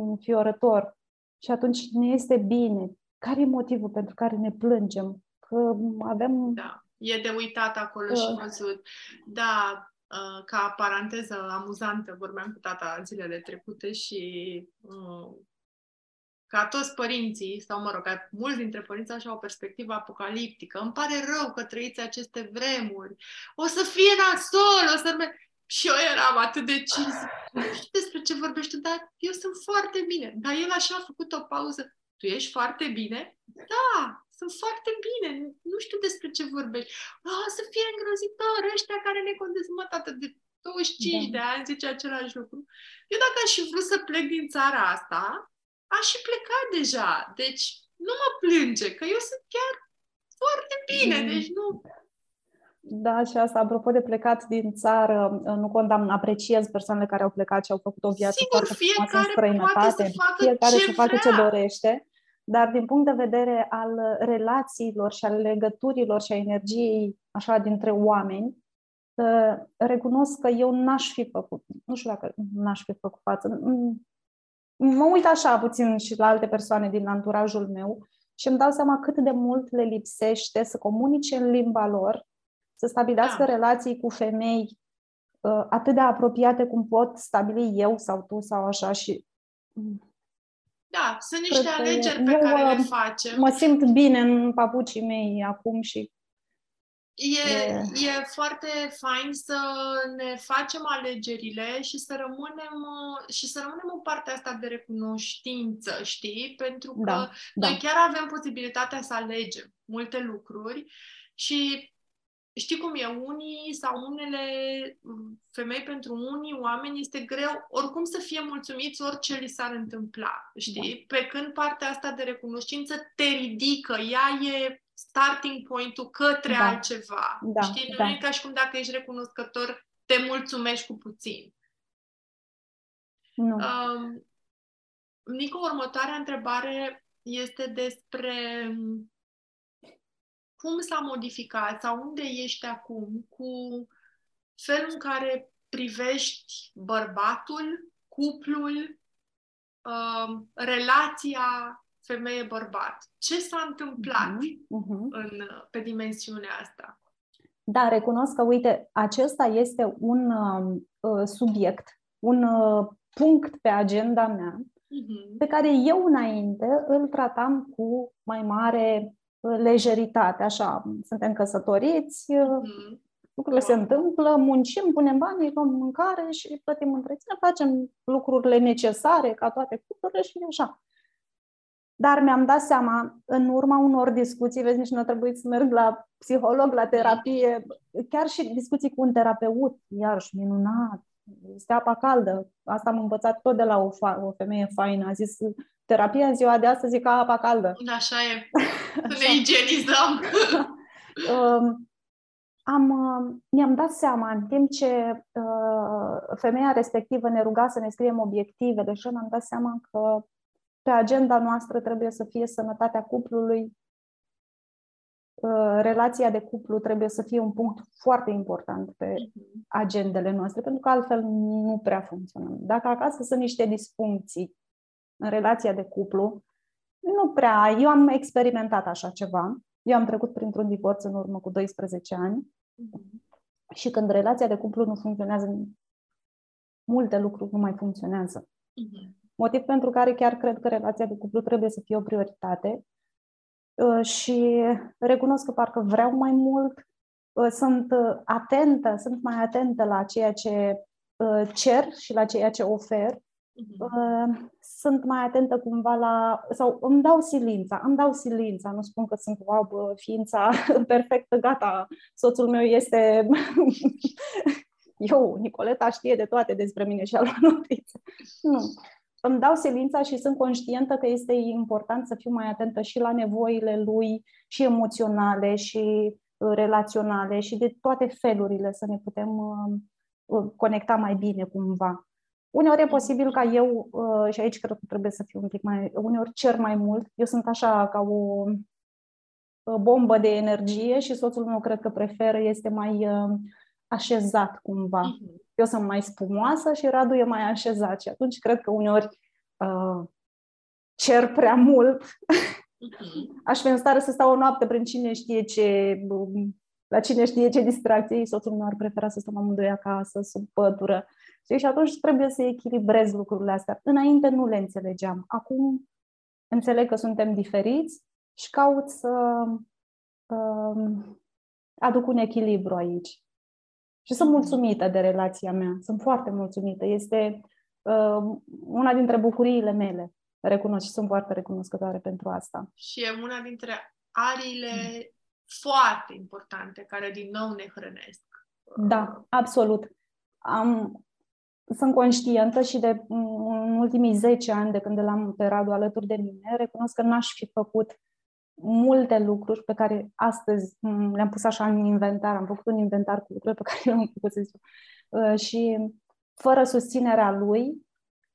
A: înfiorător. Și atunci ne este bine. Care e motivul pentru care ne plângem? Că avem...
B: Da, e de uitat acolo uh. și văzut. Da, Uh, ca paranteză amuzantă, vorbeam cu tata zilele trecute și uh, ca toți părinții, sau mă rog, ca mulți dintre părinți așa o perspectivă apocaliptică. Îmi pare rău că trăiți aceste vremuri. O să fie nasol, o să... Și eu eram atât de cins. Și despre ce vorbești tu, dar eu sunt foarte bine. Dar el așa a făcut o pauză. Tu ești foarte bine? Da, sunt foarte bine, nu știu despre ce vorbești. Oh, să fie îngrozitor ăștia care ne condesc atât de 25 da. de ani, zice același lucru. Eu dacă aș fi vrut să plec din țara asta, aș și pleca deja. Deci nu mă plânge, că eu sunt chiar foarte bine, mm. deci nu...
A: Da, și asta, apropo de plecat din țară, nu condamn, apreciez persoanele care au plecat și au făcut o viață
B: Sigur,
A: foarte frumoasă în străinătate.
B: Poate să facă
A: fiecare
B: ce
A: să facă
B: vrea.
A: ce dorește. Dar din punct de vedere al relațiilor și al legăturilor și a energiei așa dintre oameni, ă, recunosc că eu n-aș fi făcut, nu știu dacă n-aș fi făcut față. Mă uit așa puțin și la alte persoane din anturajul meu și îmi dau seama cât de mult le lipsește să comunice în limba lor, să stabilească
B: Da.
A: relații cu femei ă, atât de apropiate cum pot stabili eu sau tu sau așa și
B: Da, sunt niște
A: Cred că
B: alegeri pe
A: eu,
B: care le
A: uh,
B: facem.
A: mă simt bine în papucii mei acum și
B: E,
A: E-
B: e foarte fain să ne facem alegerile și să rămânem uh, și să rămânem în partea asta de recunoștință, știi? Pentru că
A: Da, da.
B: noi chiar avem posibilitatea să alegem multe lucruri și știi cum e, unii sau unele mm, femei pentru unii oameni este greu oricum să fie mulțumiți orice li s-ar întâmpla, știi? Pe când partea asta de recunoștință te ridică, ea e starting point-ul către
A: Da.
B: altceva.
A: Da,
B: știi?
A: da.
B: Nu e ca și cum dacă ești recunoscător, te mulțumești cu puțin.
A: nu.
B: Um, Nico, următoarea întrebare este despre um, cum s-a modificat sau unde ești acum cu felul în care privești bărbatul, cuplul, um, relația femeie-bărbat. Ce s-a întâmplat
A: Mhm, mhm.
B: în, pe dimensiunea asta?
A: Da, recunosc că, uite, acesta este un um, uh, subiect, un uh, punct pe agenda mea,
B: Mhm.
A: pe care eu înainte îl tratam cu mai mare uh, lejeritate. Așa, suntem căsătoriți, uh,
B: Mhm.
A: lucrurile se
B: Wow.
A: întâmplă, muncim, punem bani, luăm mâncare și plătim întreținere, facem lucrurile necesare ca toate cuplurile și așa. Dar mi-am dat seama, în urma unor discuții, vezi, nici nu a trebuit să merg la psiholog, la terapie, chiar și discuții cu un terapeut, iarăși minunat, este apa caldă. Asta am învățat tot de la o, fa- o femeie faină. A zis, terapia în ziua de astăzi e ca apa caldă.
B: Așa e. Să ne igienizăm.
A: Um, am, uh, mi-am dat seama în timp ce uh, femeia respectivă ne ruga să ne scriem obiective, deja mi-am dat seama că pe agenda noastră trebuie să fie sănătatea cuplului, uh, relația de cuplu trebuie să fie un punct foarte important pe agendele noastre, pentru că altfel nu prea funcționăm. Dacă acasă sunt niște disfuncții în relația de cuplu, nu prea. Eu am experimentat așa ceva. Eu am trecut printr-un divorț în urmă cu 12 ani
B: Mhm.
A: și când relația de cuplu nu funcționează, multe lucruri nu mai funcționează.
B: Mhm.
A: Motiv pentru care chiar cred că relația de cuplu trebuie să fie o prioritate Uh, și recunosc că parcă vreau mai mult, uh, sunt uh, atentă, sunt mai atentă la ceea ce uh, cer și la ceea ce ofer.
B: Mhm.
A: Uh, Sunt mai atentă cumva la, sau îmi dau silința, îmi dau silința, nu spun că sunt wow, bă, ființa perfectă, gata, soțul meu este eu, Nicoleta știe de toate despre mine și a luat notițe. Nu. Îmi dau silința și sunt conștientă că este important să fiu mai atentă și la nevoile lui, și emoționale, și uh, relaționale, și de toate felurile să ne putem uh, uh, conecta mai bine cumva. Uneori e posibil ca eu, uh, și aici cred că trebuie să fiu un pic mai, uneori cer mai mult. Eu sunt așa ca o uh, bombă de energie și soțul meu cred că preferă, este mai uh, așezat cumva.
B: Mhm.
A: Eu sunt mai spumoasă și Radu e mai așezat și atunci cred că uneori uh, cer prea mult.
B: Mhm.
A: Aș fi în stare să stau o noapte prin cine știe ce, um, la cine știe ce distracție. Soțul meu ar prefera să stăm amândoi acasă, sub pătură. Știi? Și atunci trebuie să echilibrez lucrurile astea. Înainte nu le înțelegeam. Acum înțeleg că suntem diferiți și caut să um, aduc un echilibru aici. Și sunt mulțumită de relația mea. Sunt foarte mulțumită. Este uh, una dintre bucuriile mele. Recunosc și sunt foarte recunoscătoare pentru asta.
B: Și e una dintre ariile foarte importante care din nou ne hrănesc.
A: Da, absolut. Am, sunt conștientă și de în ultimii 10 ani de când l-am pe Radu alături de mine, recunosc că n-aș fi făcut multe lucruri pe care astăzi le-am pus așa în inventar, am făcut un inventar cu lucruri pe care le-am făcut, să zic. Uh, și fără susținerea lui,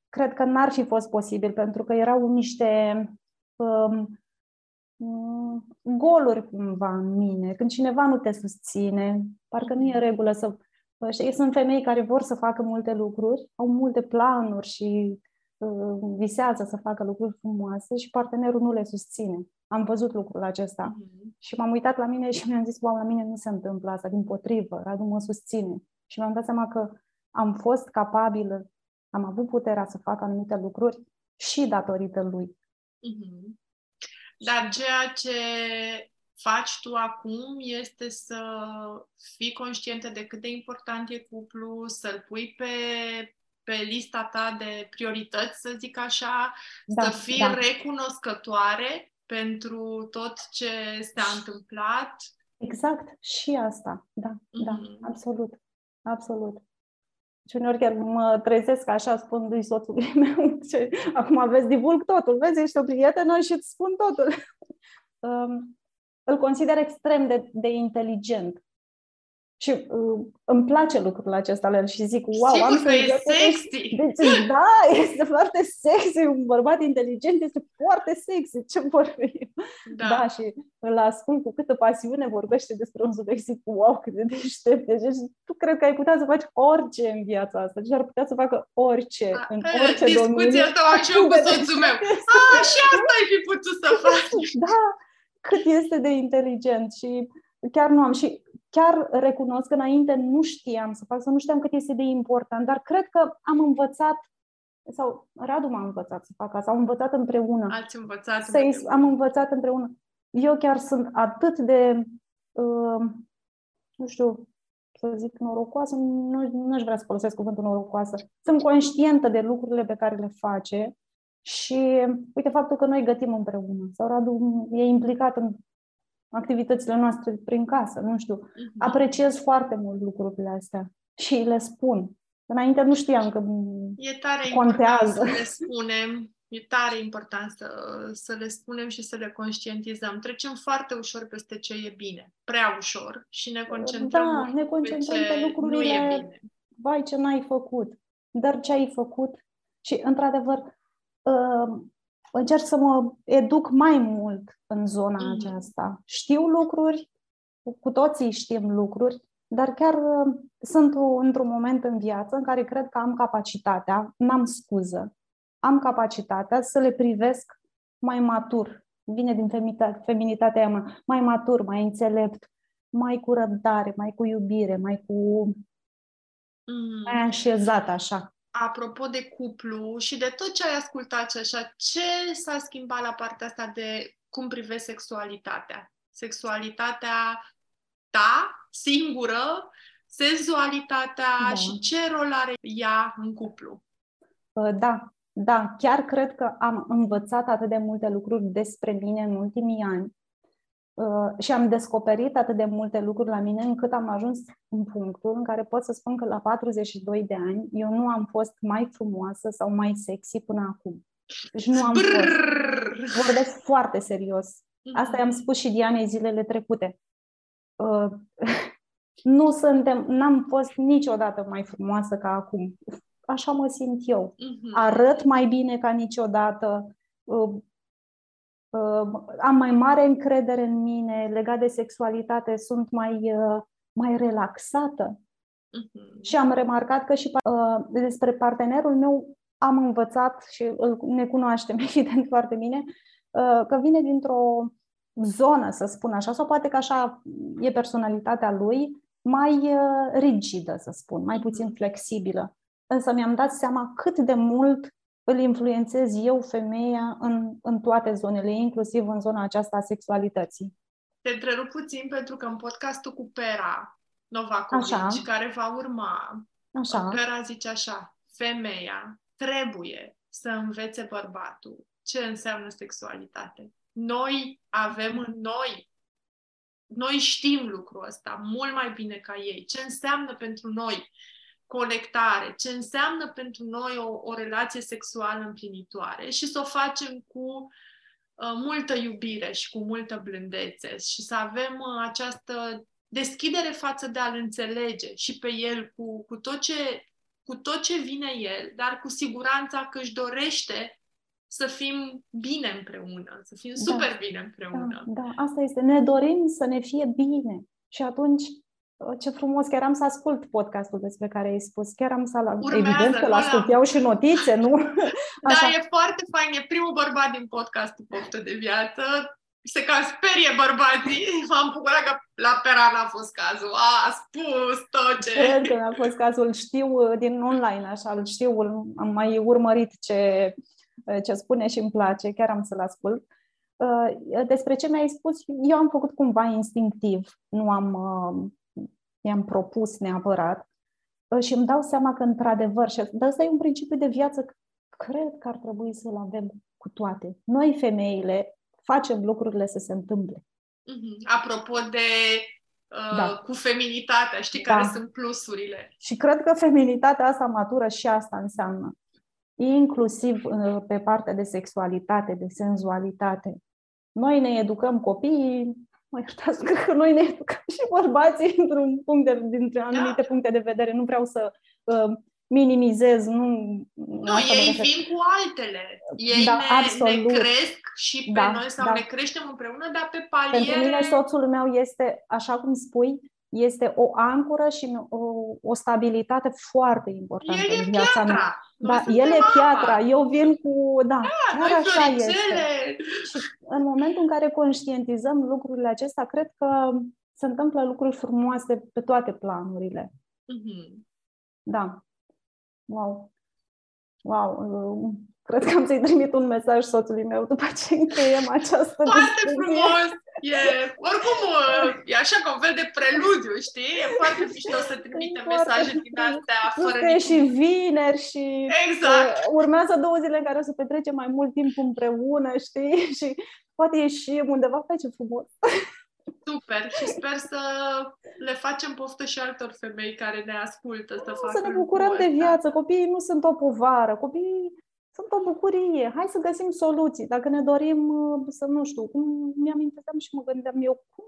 A: cred că n-ar fi fost posibil, pentru că erau niște um, mm, goluri cumva în mine. Când cineva nu te susține, parcă nu e regulă să... Știi, sunt femei care vor să facă multe lucruri, au multe planuri și uh, visează să facă lucruri frumoase și partenerul nu le susține. Am văzut lucrul acesta. Mm-hmm. Și m-am uitat la mine și mi-am zis, wow, la mine nu se întâmplă asta, din potrivă, Radu mă susține. Și mi-am dat seama că am fost capabilă, am avut puterea să fac anumite lucruri și datorită lui.
B: Mm-hmm. Dar ceea ce faci tu acum este să fii conștientă de cât de important e cuplu, să-l pui pe, pe lista ta de priorități, să zic așa, da, să fii da. recunoscătoare pentru tot ce s-a întâmplat.
A: Exact, și asta, da, mm-hmm. da, mhm. absolut, absolut. Și uneori chiar mă trezesc așa, spun lui soțului meu, ce, acum aveți divulg totul, vezi, ești o prietenă și îți spun totul. um, îl consider extrem de, de inteligent. Și uh, îmi place lucrul acesta la el și zic, wow,
B: Sigur am să e sexy!
A: Deci, da, este foarte sexy, un bărbat inteligent este foarte sexy, ce vorbim? Da. da, și îl ascult cu câtă pasiune vorbește despre un subiect, zic, wow, cât de deștept. Deci tu cred că ai putea să faci orice în viața asta, deci ar putea să facă orice, A, în orice
B: discuția domeniu. Discuția asta am și eu cu soțul meu. A, și asta ai fi putut să faci.
A: Da, cât este de inteligent și chiar nu am. Și chiar recunosc că înainte nu știam să fac, să nu știam cât este de important, dar cred că am învățat sau Radu m-a învățat să fac asta, am învățat împreună.
B: Ați învățat
A: să împreună. Am învățat împreună. Eu chiar sunt atât de, uh, nu știu, să zic norocoasă, nu, nu aș vrea să folosesc cuvântul norocoasă. Sunt conștientă de lucrurile pe care le face și, uite, faptul că noi gătim împreună sau Radu e implicat în activitățile noastre prin casă, nu știu. Uh-huh. Apreciez foarte mult lucrurile astea și le spun. Înainte nu știam că
B: e tare contează. să le spunem. E tare important să, să le spunem și să le conștientizăm. Trecem foarte ușor peste ce e bine, prea ușor, și ne concentrăm,
A: da, ne concentrăm pe, pe lucrurile, nu e bine. vai ce n-ai făcut, dar ce ai făcut. Și, într-adevăr, uh, încerc să mă educ mai mult în zona mm. aceasta. Știu lucruri, cu toții știm lucruri, dar chiar uh, sunt într-un moment în viață în care cred că am capacitatea, n-am scuză, am capacitatea să le privesc mai matur. Vine din feminitatea mea, mai matur, mai înțelept, mai cu răbdare, mai cu iubire, mai cu mm. mai așezat așa
B: apropo de cuplu și de tot ce ai ascultat și așa, ce s-a schimbat la partea asta de cum privești sexualitatea? Sexualitatea ta, singură, senzualitatea da. și ce rol are ea în cuplu?
A: Uh, da, da, chiar cred că am învățat atât de multe lucruri despre mine în ultimii ani Uh, și am descoperit atât de multe lucruri la mine încât am ajuns în punctul în care pot să spun că la 42 de ani eu nu am fost mai frumoasă sau mai sexy până acum. Deci nu am fost. Vorbesc foarte serios. Asta i-am spus și Dianei zilele trecute. Uh, nu suntem, n-am fost niciodată mai frumoasă ca acum. Așa mă simt eu. Mhm. Arăt mai bine ca niciodată. Uh, am mai mare încredere în mine legat de sexualitate, sunt mai, uh, mai relaxată. Uh-huh. Și am remarcat că și uh, despre partenerul meu am învățat și îl, ne cunoaștem evident foarte bine, uh, că vine dintr-o zonă, să spun așa, sau poate că așa e personalitatea lui, mai uh, rigidă, să spun, mai puțin flexibilă. Însă mi-am dat seama cât de mult îl influențez eu, femeia, în, în toate zonele, inclusiv în zona aceasta a sexualității.
B: Te întrerup puțin pentru că în podcastul cu Pera Novakovic, așa. care va urma, așa. Pera zice așa, femeia trebuie să învețe bărbatul ce înseamnă sexualitate. Noi avem în noi, noi știm lucrul ăsta mult mai bine ca ei. Ce înseamnă pentru noi conectare, ce înseamnă pentru noi o, o relație sexuală împlinitoare și să o facem cu uh, multă iubire și cu multă blândețe și să avem uh, această deschidere față de a-l înțelege și pe el cu, cu, tot ce, cu tot ce vine el, dar cu siguranța că își dorește să fim bine împreună, să fim da. super bine împreună.
A: Da, da, asta este. Ne dorim să ne fie bine. Și atunci ce frumos, chiar am să ascult podcastul despre care ai spus, chiar am să
B: Urmează,
A: evident că l-ascult, iau și notițe, nu?
B: Da, Așa. e foarte fain, e primul bărbat din podcastul Poftă de Viață, se cam sperie bărbații, m-am bucurat că la Peran a fost cazul, a spus tot ce...
A: Cred că a fost cazul, știu uh, din online, așa, îl știu, am mai urmărit ce, uh, ce spune și îmi place, chiar am să-l ascult. Uh, despre ce mi-ai spus, eu am făcut cumva instinctiv, nu am mi-am propus neapărat ă, și îmi dau seama că, într-adevăr, și ăsta e un principiu de viață, cred că ar trebui să-l avem cu toate. Noi, femeile, facem lucrurile să se întâmple.
B: Mm-hmm. Apropo de uh, da. cu feminitatea, știi da. care sunt plusurile.
A: Și cred că feminitatea asta matură și asta înseamnă. Inclusiv uh, pe partea de sexualitate, de senzualitate. Noi ne educăm copiii mă iertați, că noi ne educăm și bărbații într-un punct de, dintre anumite da. puncte de vedere. Nu vreau să uh, minimizez, nu...
B: Nu, ei vin cu altele. Ei da, ne, absolut. ne cresc și pe da, noi sau da. ne creștem împreună, dar pe paliere...
A: Pentru mine soțul meu este, așa cum spui, este o ancoră și o, o stabilitate foarte importantă
B: El
A: în viața
B: piatra.
A: mea. Da, el e piatra, eu vin cu... Da,
B: da chiar așa este.
A: Și în momentul în care conștientizăm lucrurile acestea, cred că se întâmplă lucruri frumoase pe toate planurile. Mm-hmm. Da. Wow. Wow. Cred că am să-i trimit un mesaj soțului meu după ce încheiem această
B: Foarte discuție. frumos! E, oricum, e așa ca un fel de preludiu, știi? E foarte mișto să trimite mesaje din astea fără
A: niciun... și vineri și
B: exact.
A: Uh, urmează două zile în care o să petrecem mai mult timp împreună, știi? Și poate ieșim undeva pe ce frumos.
B: Super și sper să le facem poftă și altor femei care ne ascultă să facă
A: Să ne bucurăm de viață. Copiii nu sunt o povară. Copiii sunt o bucurie. Hai să găsim soluții. Dacă ne dorim uh, să, nu știu, cum mi-aminteam și mă gândeam eu, cum,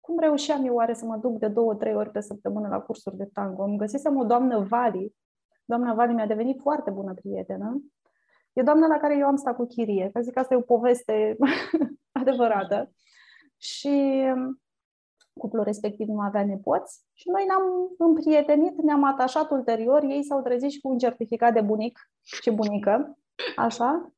A: cum reușeam eu oare să mă duc de două, trei ori pe săptămână la cursuri de tango? Îmi găsisem o doamnă Vali. Doamna Vali mi-a devenit foarte bună prietenă. E doamna la care eu am stat cu chirie. Că zic, asta e o poveste adevărată. Și cuplul respectiv nu avea nepoți și noi ne-am împrietenit, ne-am atașat ulterior, ei s-au trezit și cu un certificat de bunic și bunică, așa.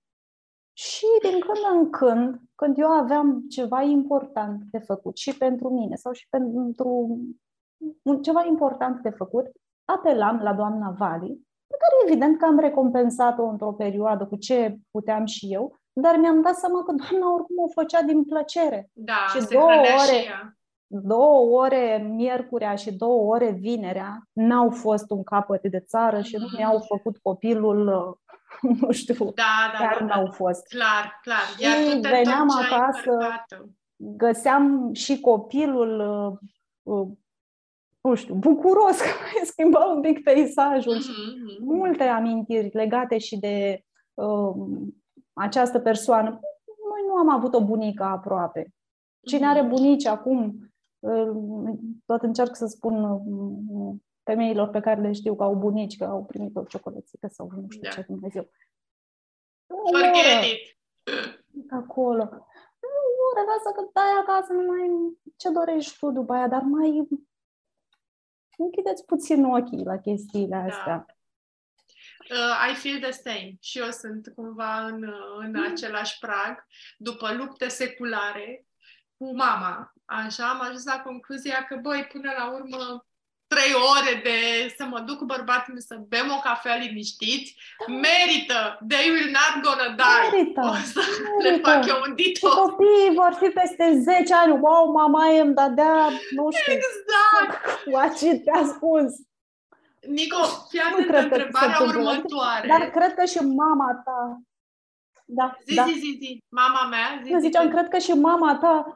A: Și din când în când, când eu aveam ceva important de făcut și pentru mine sau și pentru ceva important de făcut, apelam la doamna Vali, pe care evident că am recompensat-o într-o perioadă cu ce puteam și eu, dar mi-am dat seama că doamna oricum o făcea din plăcere.
B: Da, și două ore, și
A: două ore miercurea și două ore vinerea n-au fost un capăt de țară și nu mm-hmm. mi-au făcut copilul, nu știu,
B: da, da,
A: chiar
B: da,
A: n-au fost.
B: Clar, clar. Iar
A: și veneam acasă, găseam și copilul, uh, uh, nu știu, bucuros că mai schimba un pic peisajul. Mm-hmm. Multe amintiri legate și de uh, această persoană. Noi nu am avut o bunică aproape. Cine are mm-hmm. bunici acum tot încerc să spun uh, femeilor pe care le știu că au bunici, că au primit o ciocolățică sau nu știu da. ce Dumnezeu.
B: Forget it!
A: Acolo. Nu, lasă că dai acasă, nu mai... Ce dorești tu după aia, dar mai... Închideți puțin ochii la chestiile da. astea. Da.
B: Uh, I feel the same. Și eu sunt cumva în, în mm. același prag. După lupte seculare, cu mama. Așa, am ajuns la concluzia că, băi, până la urmă, trei ore de să mă duc cu bărbatul meu să bem o cafea liniștiți, merită. They will not gonna die.
A: Merită.
B: O să merită. le fac eu un detox.
A: Și copiii vor fi peste 10 ani. Wow, mama e îmi dădea, nu știu.
B: Exact.
A: Watch it, te-a spus.
B: Nico, fii atent întrebarea următoare.
A: Dar cred că și mama ta da,
B: zi,
A: da.
B: zi, zi, zi, mama mea, zi,
A: Eu
B: zi,
A: ziceam,
B: zi.
A: cred că și mama ta uh, uh,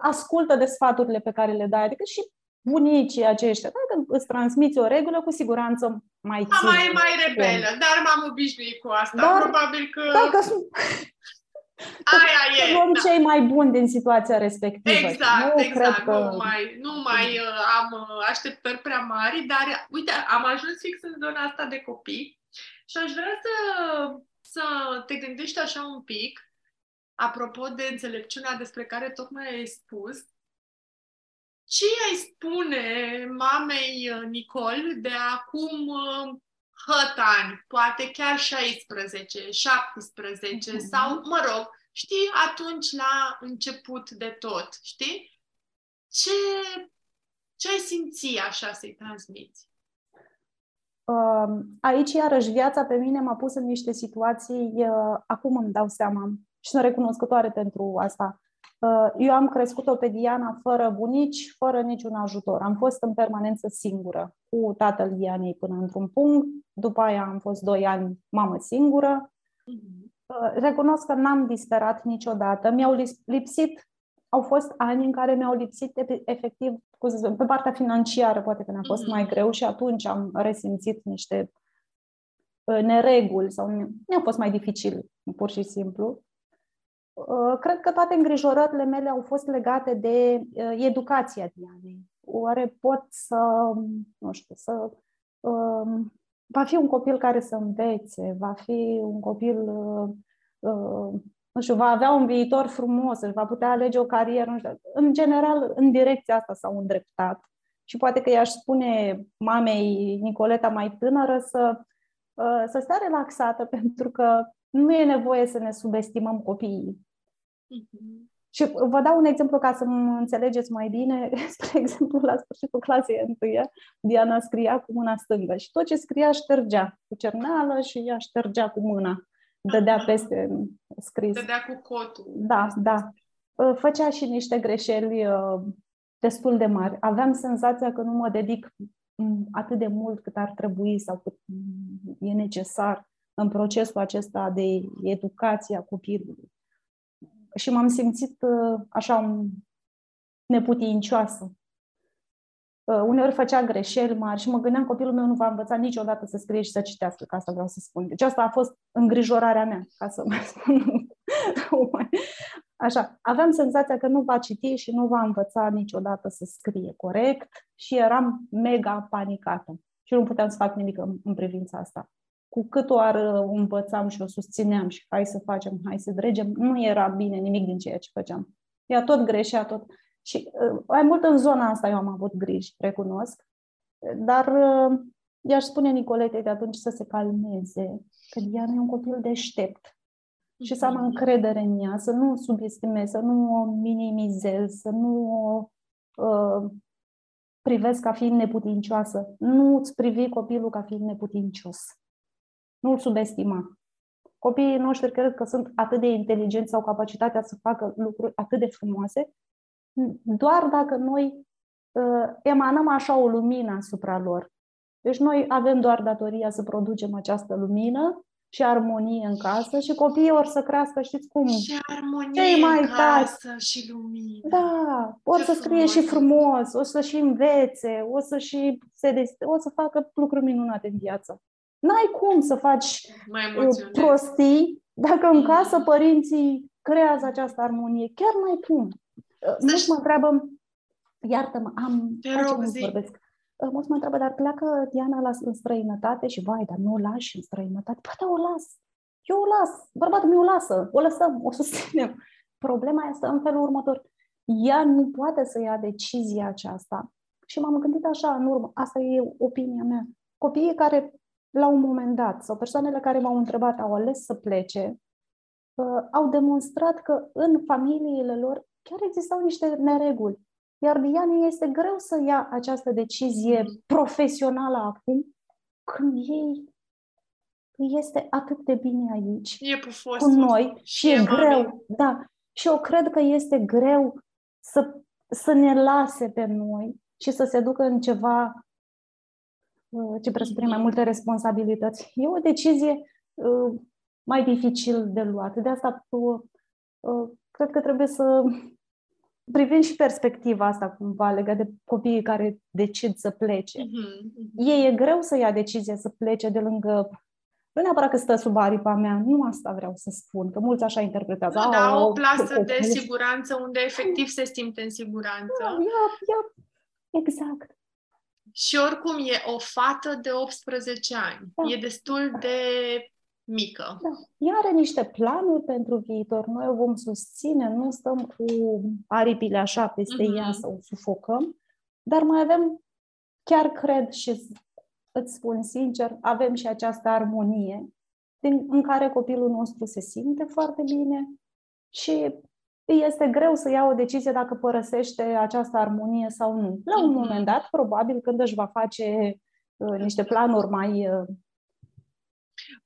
A: ascultă de sfaturile pe care le dai, adică și bunicii aceștia. Dacă îți transmiți o regulă, cu siguranță mai ții.
B: Mama e mai rebelă, dar m-am obișnuit cu asta.
A: Dar-
B: Probabil că
A: Da, că sunt
B: aia e.
A: luăm
B: da.
A: cei mai buni din situația respectivă.
B: Exact,
A: nu
B: exact.
A: Cred că...
B: Nu mai, nu mai uh, am uh, așteptări prea mari, dar uite, am ajuns fix în zona asta de copii și aș vrea să, să te gândești așa un pic, apropo de înțelepciunea despre care tocmai ai spus, ce ai spune mamei uh, Nicol de acum uh, hăt ani, poate chiar 16, 17
A: Mhm.
B: sau, mă rog, știi, atunci la început de tot, știi? Ce, ce ai simți așa să-i transmiți?
A: Uh, Aici, iarăși, viața pe mine m-a pus în niște situații, uh, acum îmi dau seama și sunt recunoscătoare pentru asta. Uh, Eu am crescut-o pe Diana fără bunici, fără niciun ajutor. Am fost în permanență singură cu tatăl Dianei până într-un punct, după aia am fost doi ani mamă singură.
B: Mhm.
A: Uh, Recunosc că n-am disperat niciodată. Mi-au lis- lipsit, au fost ani în care mi-au lipsit e- efectiv, cum să spun, pe partea financiară poate că ne-a fost
B: Mhm.
A: mai greu și atunci am resimțit niște uh, nereguli sau mi- mi-a fost mai dificil, pur și simplu. Uh, Cred că toate îngrijorările mele au fost legate de uh, educația Dianei. Oare pot să, nu știu, să um, va fi un copil care să învețe, va fi un copil, uh, uh, nu știu, va avea un viitor frumos, își va putea alege o carieră, nu știu. În general, în direcția asta s-au îndreptat. Și poate că i-aș spune mamei Nicoleta mai tânără să, uh, să stea relaxată, pentru că nu e nevoie să ne subestimăm copiii.
B: Mhm.
A: Și vă dau un exemplu ca să mă înțelegeți mai bine. Spre exemplu, la sfârșitul clasei întâia, Diana scria cu mâna stângă și tot ce scria ștergea cu cerneală și ea ștergea cu mâna. Dădea peste scris.
B: Dădea cu cotul.
A: Da, da. Uh, Făcea și niște greșeli uh, destul de mari. Aveam senzația că nu mă dedic mm, atât de mult cât ar trebui sau cât mm, e necesar în procesul acesta de educație a copilului. Și m-am simțit uh, așa un- neputincioasă. Uh, Uneori făcea greșeli mari și mă gândeam copilul meu nu va învăța niciodată să scrie și să citească, că asta vreau să spun. Deci asta a fost îngrijorarea mea, ca să mai spun. Așa, aveam senzația că nu va citi și nu va învăța niciodată să scrie corect și eram mega panicată. Și nu puteam să fac nimic în, în privința asta. Cu cât o ar uh, învățam și o susțineam și hai să facem, hai să dregem, nu era bine nimic din ceea ce făceam. Ea tot greșea, tot. Și uh, mai mult în zona asta eu am avut griji, recunosc. Dar uh, i-aș spune Nicoletei de atunci să se calmeze, că Diana e un copil deștept și să am
B: Mhm.
A: încredere în ea, să nu o subestimez, să nu o minimizez, să nu o uh, privesc ca fiind neputincioasă. Nu îți privi copilul ca fiind neputincios. Nu-l subestima. Copiii noștri cred că sunt atât de inteligenți sau capacitatea să facă lucruri atât de frumoase, doar dacă noi uh, emanăm așa o lumină asupra lor. Deci noi avem doar datoria să producem această lumină și armonie în casă și copiii or să crească, știți cum?
B: Și armonie
A: Cei mai
B: în
A: tari.
B: casă și lumină.
A: Da, o
B: Ce
A: să scrie și
B: frumos.
A: frumos, o să și învețe, o să și se des- o să facă lucruri minunate în viață. N-ai cum să faci
B: Mă
A: uh,
B: emoționez.
A: prostii dacă în
B: Mm.
A: casă părinții creează această armonie. Chiar n-ai cum. Uh, Mulți mă întreabă, iartă-mă, am,
B: Te
A: hai ce
B: rog,
A: mult
B: zi.
A: vorbesc. Uh, Mulți mă întreabă, dar pleacă Diana la, în străinătate și vai, dar nu o lași în străinătate? Păi da, o las. Eu o las. Bărbatul meu o lasă. O lăsăm, o susținem. Problema este în felul următor. Ea nu poate să ia decizia aceasta. Și m-am gândit așa în urmă, asta e opinia mea. Copiii care la un moment dat, sau persoanele care m-au întrebat, au ales să plece, uh, au demonstrat că în familiile lor chiar existau niște nereguli. Iar Diane este greu să ia această decizie
B: Mhm.
A: profesională acum, când ei este atât de bine aici
B: E pufos.
A: cu noi și e
B: mami.
A: greu. Da. Și eu cred că este greu să, să ne lase pe noi și să se ducă în ceva uh, ce presupune mai
B: Mhm.
A: multe responsabilități. E o decizie uh, mai dificil de luat. De asta uh, uh, cred că trebuie să privim și perspectiva asta cumva legat de copiii care decid să plece. Mm-hmm. Ei e greu să ia decizia să plece de lângă nu neapărat că stă sub aripa mea, nu asta vreau să spun, că mulți așa interpretează.
B: Nu, da, o plasă de siguranță unde efectiv se simte în siguranță. Da,
A: ia, ia, exact.
B: Și oricum e o fată de 18 ani. Da. E destul de mică.
A: Da. Ea are niște planuri pentru viitor. Noi o vom susține, nu stăm cu aripile așa peste mm-hmm. ea să o sufocăm, dar mai avem, chiar cred și îți spun sincer, avem și această armonie din, în care copilul nostru se simte foarte bine și este greu să ia o decizie dacă părăsește această armonie sau nu. La un moment dat, probabil, când își va face uh, niște planuri mai uh,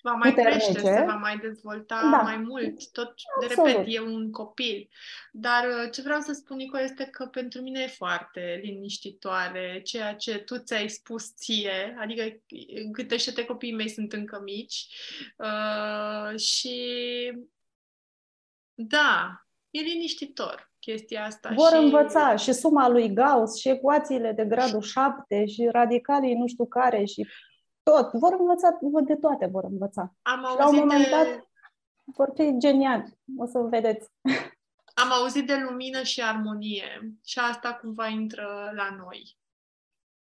B: va mai puternice. crește, se va mai dezvolta da. mai mult. Tot, de repet, e un copil. Dar uh, ce vreau să spun, Nico, este că pentru mine e foarte liniștitoare ceea ce tu ți-ai spus ție, adică gândește-te, copiii mei sunt încă mici uh, și da, e liniștitor chestia asta.
A: Vor și... învăța și suma lui Gauss și ecuațiile de gradul 7 și radicalii nu știu care și tot. Vor învăța, de toate vor învăța.
B: Am auzit la un moment de... dat
A: vor fi geniali. O să vedeți.
B: Am auzit de lumină și armonie și asta cumva intră la noi.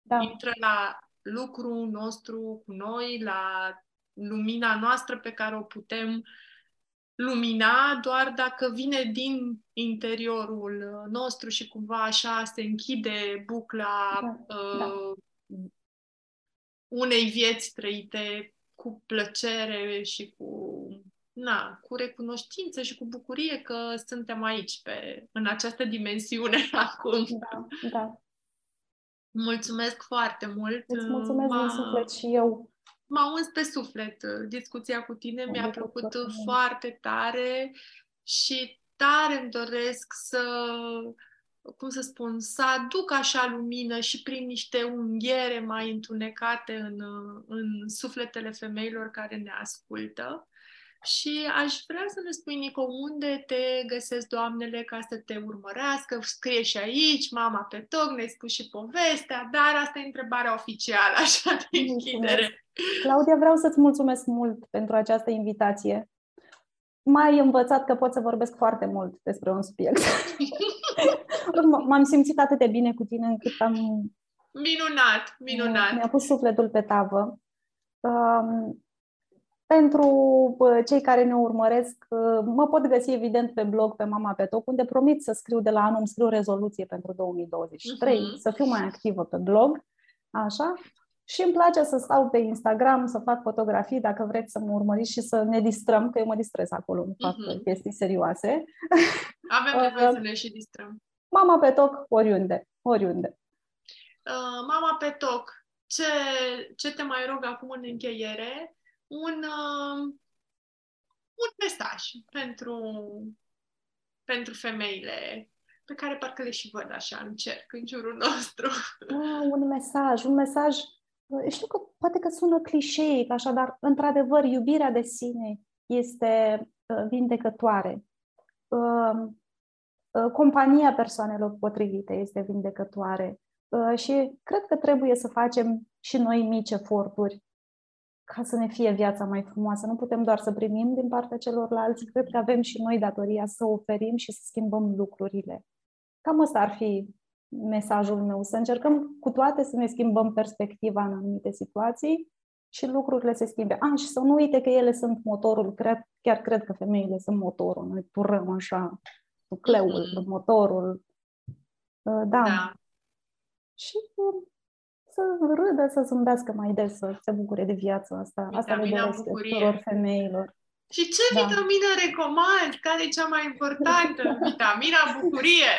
B: Da. Intră la lucrul nostru cu noi, la lumina noastră pe care o putem lumina doar dacă vine din interiorul nostru și cumva așa se închide bucla da, uh, da unei vieți trăite cu plăcere și cu, na, cu recunoștință și cu bucurie că suntem aici, pe, în această dimensiune acum.
A: Da, da.
B: Mulțumesc foarte mult!
A: Îți mulțumesc din suflet și eu!
B: M-a uns pe suflet discuția cu tine, mi-a plăcut foarte tare și tare îmi doresc să cum să spun, să aduc așa lumină și prin niște unghiere mai întunecate în, în sufletele femeilor care ne ascultă. Și aș vrea să ne spui, Nico, unde te găsesc doamnele ca să te urmărească? Scrie și aici, mama pe toc, ne spui și povestea, dar asta e întrebarea oficială, așa de închidere.
A: Claudia, vreau să-ți mulțumesc mult pentru această invitație. M-ai învățat că pot să vorbesc foarte mult despre un subiect. M-am simțit atât de bine cu tine încât am...
B: Minunat, minunat!
A: Mi-a pus sufletul pe tavă. Um, pentru cei care ne urmăresc, uh, mă pot găsi evident pe blog pe Mama pe Top, unde promit să scriu de la anul, îmi scriu rezoluție pentru 2023, uh-huh. Mhm. să fiu mai activă pe blog, așa. Și îmi place să stau pe Instagram, să fac fotografii, dacă vreți să mă urmăriți și să ne distrăm, că eu mă distrez acolo, nu fac uh-huh. chestii serioase.
B: Avem nevoie să ne și distrăm.
A: Mama pe toc, oriunde, oriunde.
B: Uh, mama pe toc, ce, ce te mai rog acum în încheiere? Un, uh, un mesaj pentru, pentru femeile pe care parcă le și văd așa în cerc, în jurul nostru.
A: Ah, un mesaj, un mesaj. Știu că poate că sună clișeic, așa, dar într-adevăr iubirea de sine este uh, vindecătoare. Uh, Uh, compania persoanelor potrivite este vindecătoare uh, și cred că trebuie să facem și noi mici eforturi ca să ne fie viața mai frumoasă. Nu putem doar să primim din partea celorlalți, cred că avem și noi datoria să oferim și să schimbăm lucrurile. Cam ăsta ar fi mesajul meu, să încercăm cu toate să ne schimbăm perspectiva în anumite situații și lucrurile se schimbe. Ah, și să nu uite că ele sunt motorul, cred, chiar cred că femeile sunt motorul, noi turăm așa nucleul, mm-hmm. motorul. Uh, da. da. Și uh, să râdă, să zâmbească mai des, să se bucure de viața asta. Vitamina asta le doresc tuturor femeilor.
B: Și ce da. vitamină recomand? Care e cea mai importantă? Vitamina bucurie.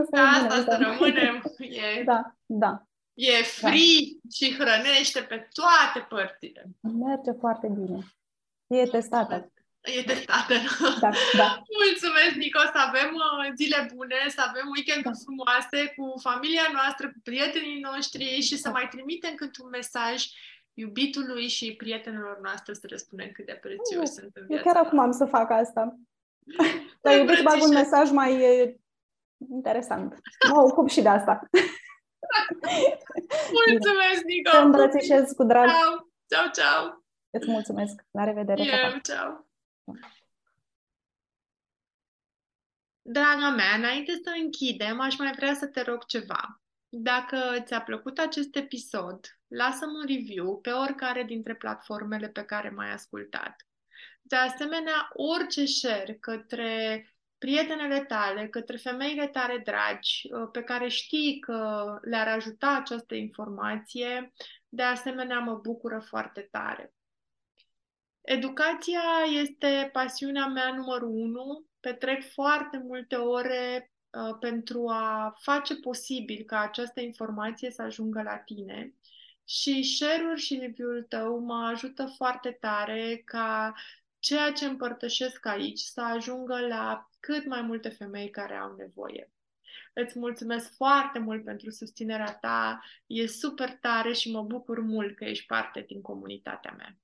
B: Asta, asta să rămânem. E,
A: da, da.
B: E free da. și hrănește pe toate părțile.
A: Merge foarte bine. E testată.
B: E testată.
A: Da, da.
B: Mulțumesc, Nico, să avem uh, zile bune, să avem weekenduri da. frumoase cu familia noastră, cu prietenii noștri și să da. mai trimitem cât un mesaj iubitului și prietenilor noastre să le spunem cât de prețioși sunt în viața
A: Eu chiar acum am să fac asta. La iubit bag un mesaj mai interesant. Mă ocup și de asta.
B: Mulțumesc, Nico!
A: Te îmbrățișez cu drag.
B: Ciao, ciao, ciao!
A: Îți mulțumesc. La revedere.
B: Eu, ciao! Draga mea, înainte să închidem, aș mai vrea să te rog ceva. Dacă ți-a plăcut acest episod, lasă-mi un review pe oricare dintre platformele pe care m-ai ascultat. De asemenea, orice share către prietenele tale, către femeile tale dragi, uh, pe care știi că le-ar ajuta această informație, de asemenea mă bucură foarte tare. Educația este pasiunea mea numărul unu. Petrec foarte multe ore uh, pentru a face posibil ca această informație să ajungă la tine. Și share-ul și review-ul tău mă ajută foarte tare ca ceea ce împărtășesc aici să ajungă la cât mai multe femei care au nevoie. Îți mulțumesc foarte mult pentru susținerea ta, e super tare și mă bucur mult că ești parte din comunitatea mea.